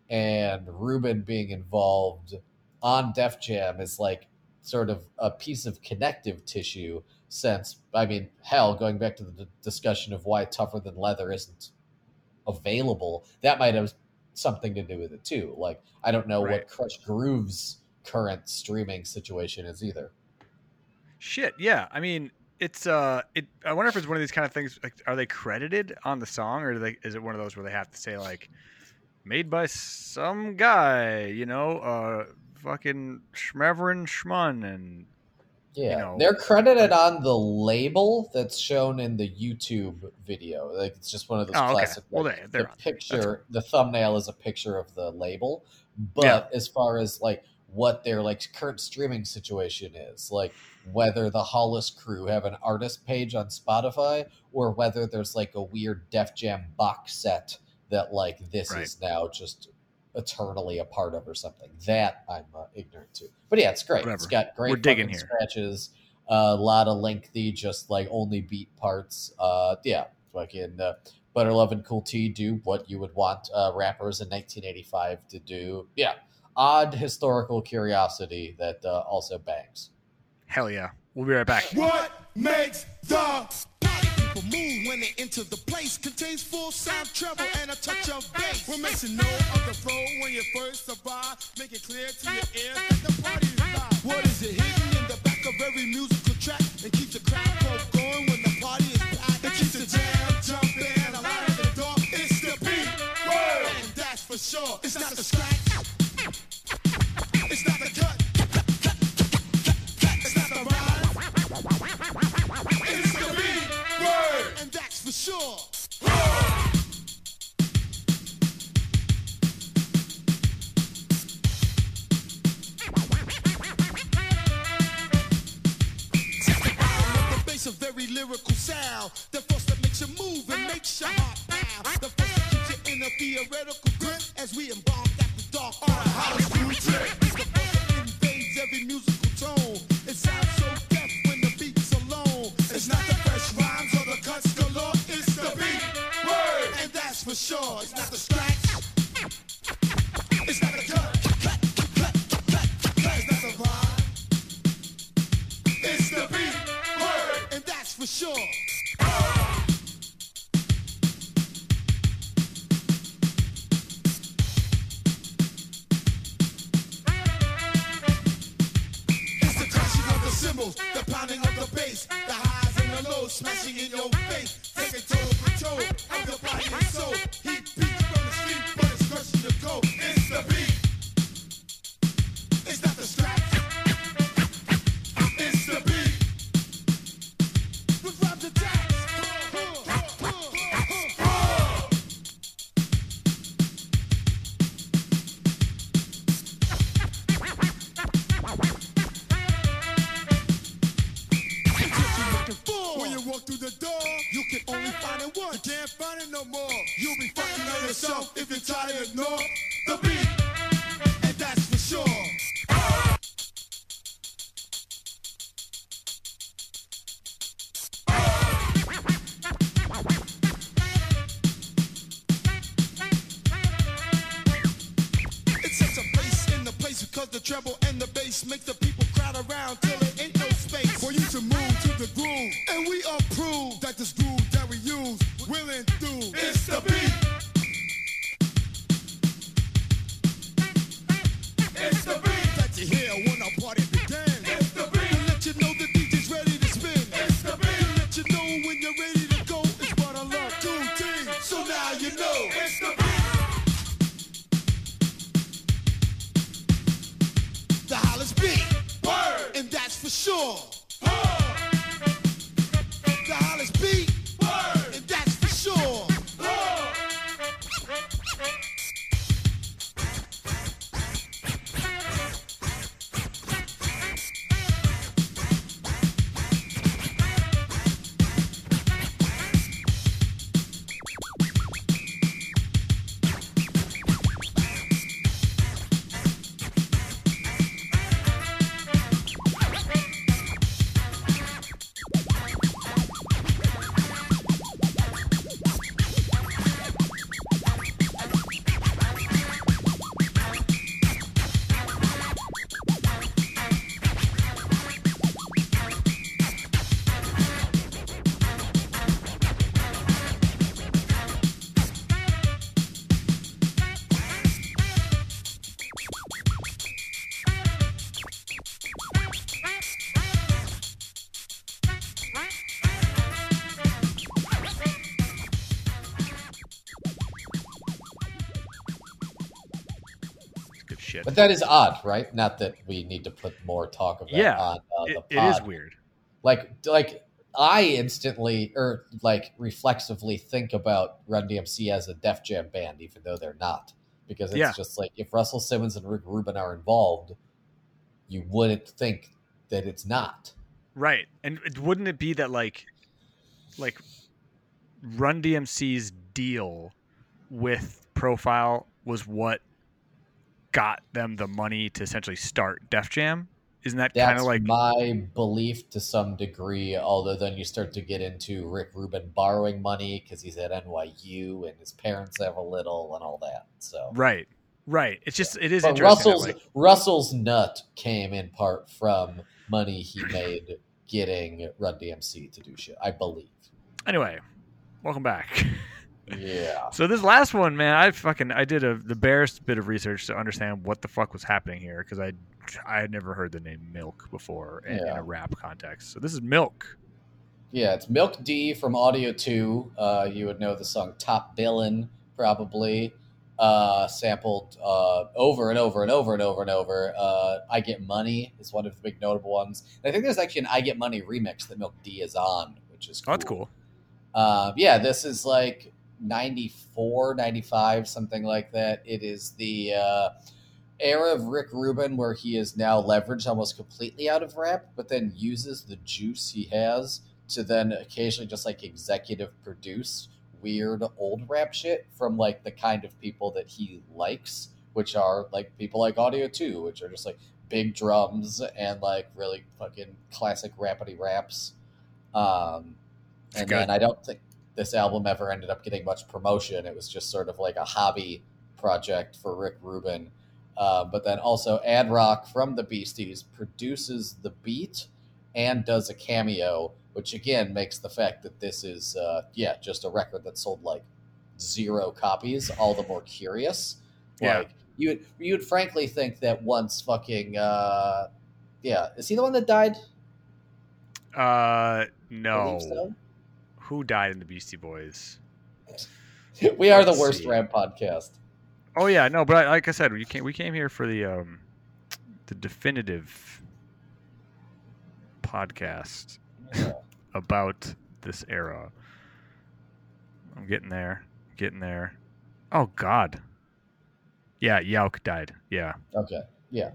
and Rubin being involved on Def Jam is like sort of a piece of connective tissue since I mean hell going back to the d- discussion of why tougher than leather isn't available that might have something to do with it too like I don't know Right. what Krush Groove's current streaming situation is either Shit. Yeah. I mean, it's uh, it. I wonder if it's one of these kind of things. Like, are they credited on the song, or do they? Is it one of those where they have to say like, made by some guy? You know, uh, fucking Schmeverin Schmun and Yeah, know- they're credited on the label that's shown in the YouTube video. Like it's just one of those Oh, okay. classic. Well, like, they- the picture, the thumbnail is a picture of the label. But Yeah. as far as like what their like current streaming situation is, like whether the Hollis crew have an artist page on Spotify or whether there's like a weird Def Jam box set that like this Right. is now just eternally a part of or something. That I'm uh, ignorant to. But yeah, it's great. It's got great We're digging here. scratches, a lot of lengthy, just like only beat parts. Uh, yeah, fucking uh, Butter Love and Cool T do what you would want uh, rappers in 1985 to do. Yeah, odd historical curiosity that uh, also bangs. hell yeah. We'll be right back. What makes the move when they enter the place? Contains full sound treble and a touch of bass. We're missing no other flow when you first arrive. Make it clear to your ears that the party is live. What is it hidden in the back of very musical track and keeps the crowd going when the party is packed. It keeps the jam jumping, alive in the dark. It's the beat, word, and that's for sure. It's not the scratch, sure. A very lyrical sound. Makes you move and. The in a theoretical grip as we dark on a trip. The invades every musical tone. It sounds so deaf when the beat's alone. It's not the fresh rhymes that's for sure. It's not the scratch. It's not the cut. It's the beat, word, and that's for sure. It's the crashing of the cymbals, the pounding of the bass, the highs and the lows smashing in your face. Control of your body and soul. Heat beats from the street, but it's crushing your cold. It's the beat. Use will endure. It's the beat. That is odd, right? Not that we need to put more talk of that Yeah, on uh, It- the it is weird. Like, like I instantly or like reflexively think about Run DMC as a Def Jam band, even though they're not, because it's Yeah. just like if Russell Simmons and Rick Rubin are involved, you wouldn't think that it's not. Right. And wouldn't it be that like like Run DMC's deal with Profile was what got them the money to essentially start Def Jam? Isn't that kind of like my belief to some degree. Although then you start to get into Rick Rubin borrowing money because he's at NYU and his parents have a little and all that. So right? Right. It's just it is But interesting. that, Russell's like- Russell's nut came in part from money he made getting Run DMC to do shit. I believe. anyway, welcome back. Yeah. So this last one, man, I fucking I did a the barest bit of research to understand what the fuck was happening here because I I had never heard the name Milk before in, in a rap context. So this is Milk. Yeah, it's Milk D from Audio 2. Uh, you would know the song Top Billin', probably. Uh, sampled uh, over and over and over and over and over. Uh, I Get Money is one of the big notable ones. And I think there's actually an I Get Money remix that Milk D is on, which is Oh, that's cool. Uh, yeah, this is like 94, 95, something like that. It is the uh, era of Rick Rubin where he is now leveraged almost completely out of rap, but then uses the juice he has to then occasionally just like executive produce weird old rap shit from like the kind of people that he likes, which are like people like Audio 2, which are just like big drums and like really fucking classic rappity raps. Um, and then I don't think this album ever ended up getting much promotion. It was just sort of like a hobby project for Rick Rubin. Uh, but then also Ad-Rock from the Beasties produces the beat and does a cameo, which again makes the fact that this is, uh, yeah, just a record that sold like zero copies all the more curious. Yeah. Like you would, you would frankly think that once fucking, uh, yeah, is he the one that died? Uh, I no. Who died in the Beastie Boys? We are the Let's worst see. rap podcast. Oh yeah, no, but I, like I said, we came we came here for the um the definitive podcast Yeah. about this era. I'm getting there, getting there. Oh God. Yeah, Yauch died. Yeah. Okay. Yeah.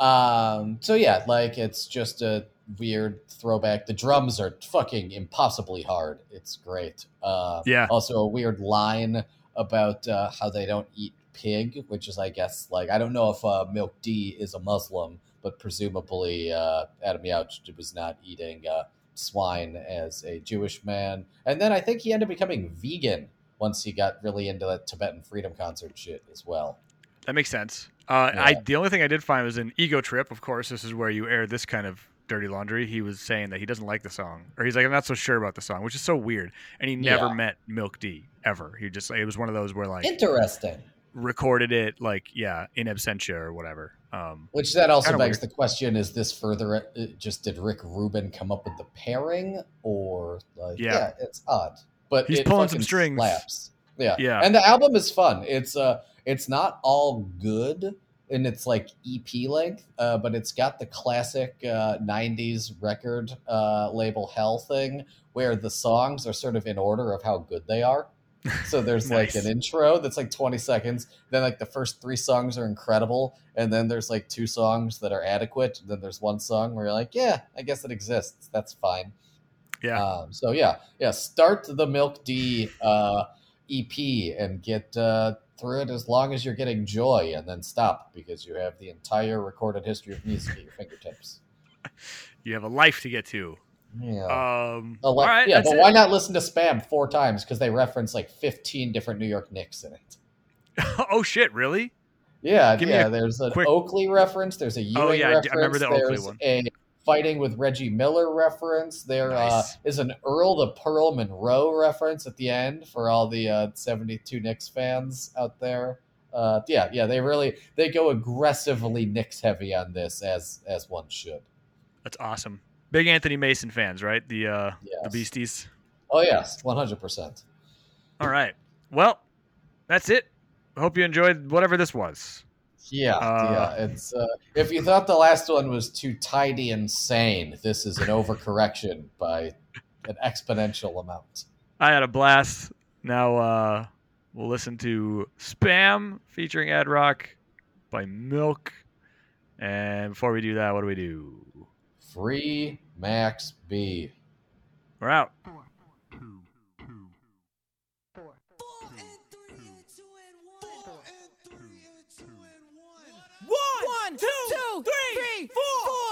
Um, so yeah, like it's just a weird throwback. The drums are fucking impossibly hard. It's great. Uh, Yeah. Also a weird line about uh, how they don't eat pig, which is, I guess, like I don't know if uh, Milk D is a Muslim, but presumably uh, Adam Yauch was not eating uh, swine as a Jewish man. And then I think he ended up becoming vegan once he got really into that Tibetan freedom concert shit as well. That makes sense. Uh, I the only thing I did find was an ego trip. Of course, this is where you air this kind of dirty laundry. He was saying that he doesn't like the song, or he's like, I'm not so sure about the song, which is so weird. And he never Yeah. met Milk D ever. He just it was one of those where like Interesting. recorded it like yeah in absentia or whatever. Um, Which that also begs the question: Is this further? uh, Just did Rick Rubin come up with the pairing, or like, Yeah. yeah, it's odd, but He's it pulling some strings. Slaps. Yeah, Yeah. and the album is fun. It's uh, it's not all good, and it's like EP length, uh, but it's got the classic uh, '90s record uh, label hell thing, where the songs are sort of in order of how good they are. So there's like an intro that's like 20 seconds. Then like the first three songs are incredible, and then there's like two songs that are adequate. And then there's one song where you're like, yeah, I guess it exists. That's fine. yeah, Um, so yeah, yeah. Start the Milk D uh, EP and get uh, through it as long as you're getting joy, and then stop because you have the entire recorded history of music at your fingertips. you have a life to get to. Yeah. Um, Oh, like- right, yeah, but it. why not listen to Spam four times? Because they reference like 15 different New York Knicks in it. oh shit, really? Yeah, Give yeah. There's an quick- Oakley reference. There's a Ewing Oh, yeah, I reference. I remember the Oakley one. a fighting with Reggie Miller reference. There uh, is an Earl the Pearl Monroe reference at the end for all the uh, 72 Knicks fans out there. Uh, yeah, yeah. They really they go aggressively Knicks heavy on this as as one should. That's awesome. Big Anthony Mason fans, right? The uh, the Beasties. Oh yes, 100. percent All right. Well, that's it. Hope you enjoyed whatever this was. Yeah, Uh, yeah. It's uh, if you thought the last one was too tidy and sane, this is an overcorrection by an exponential amount. I had a blast. Now uh, we'll listen to Spam featuring Ad-Rock by Milk. And before we do that, what do we do? Free Max B. We're out. One, two, three, four. Who's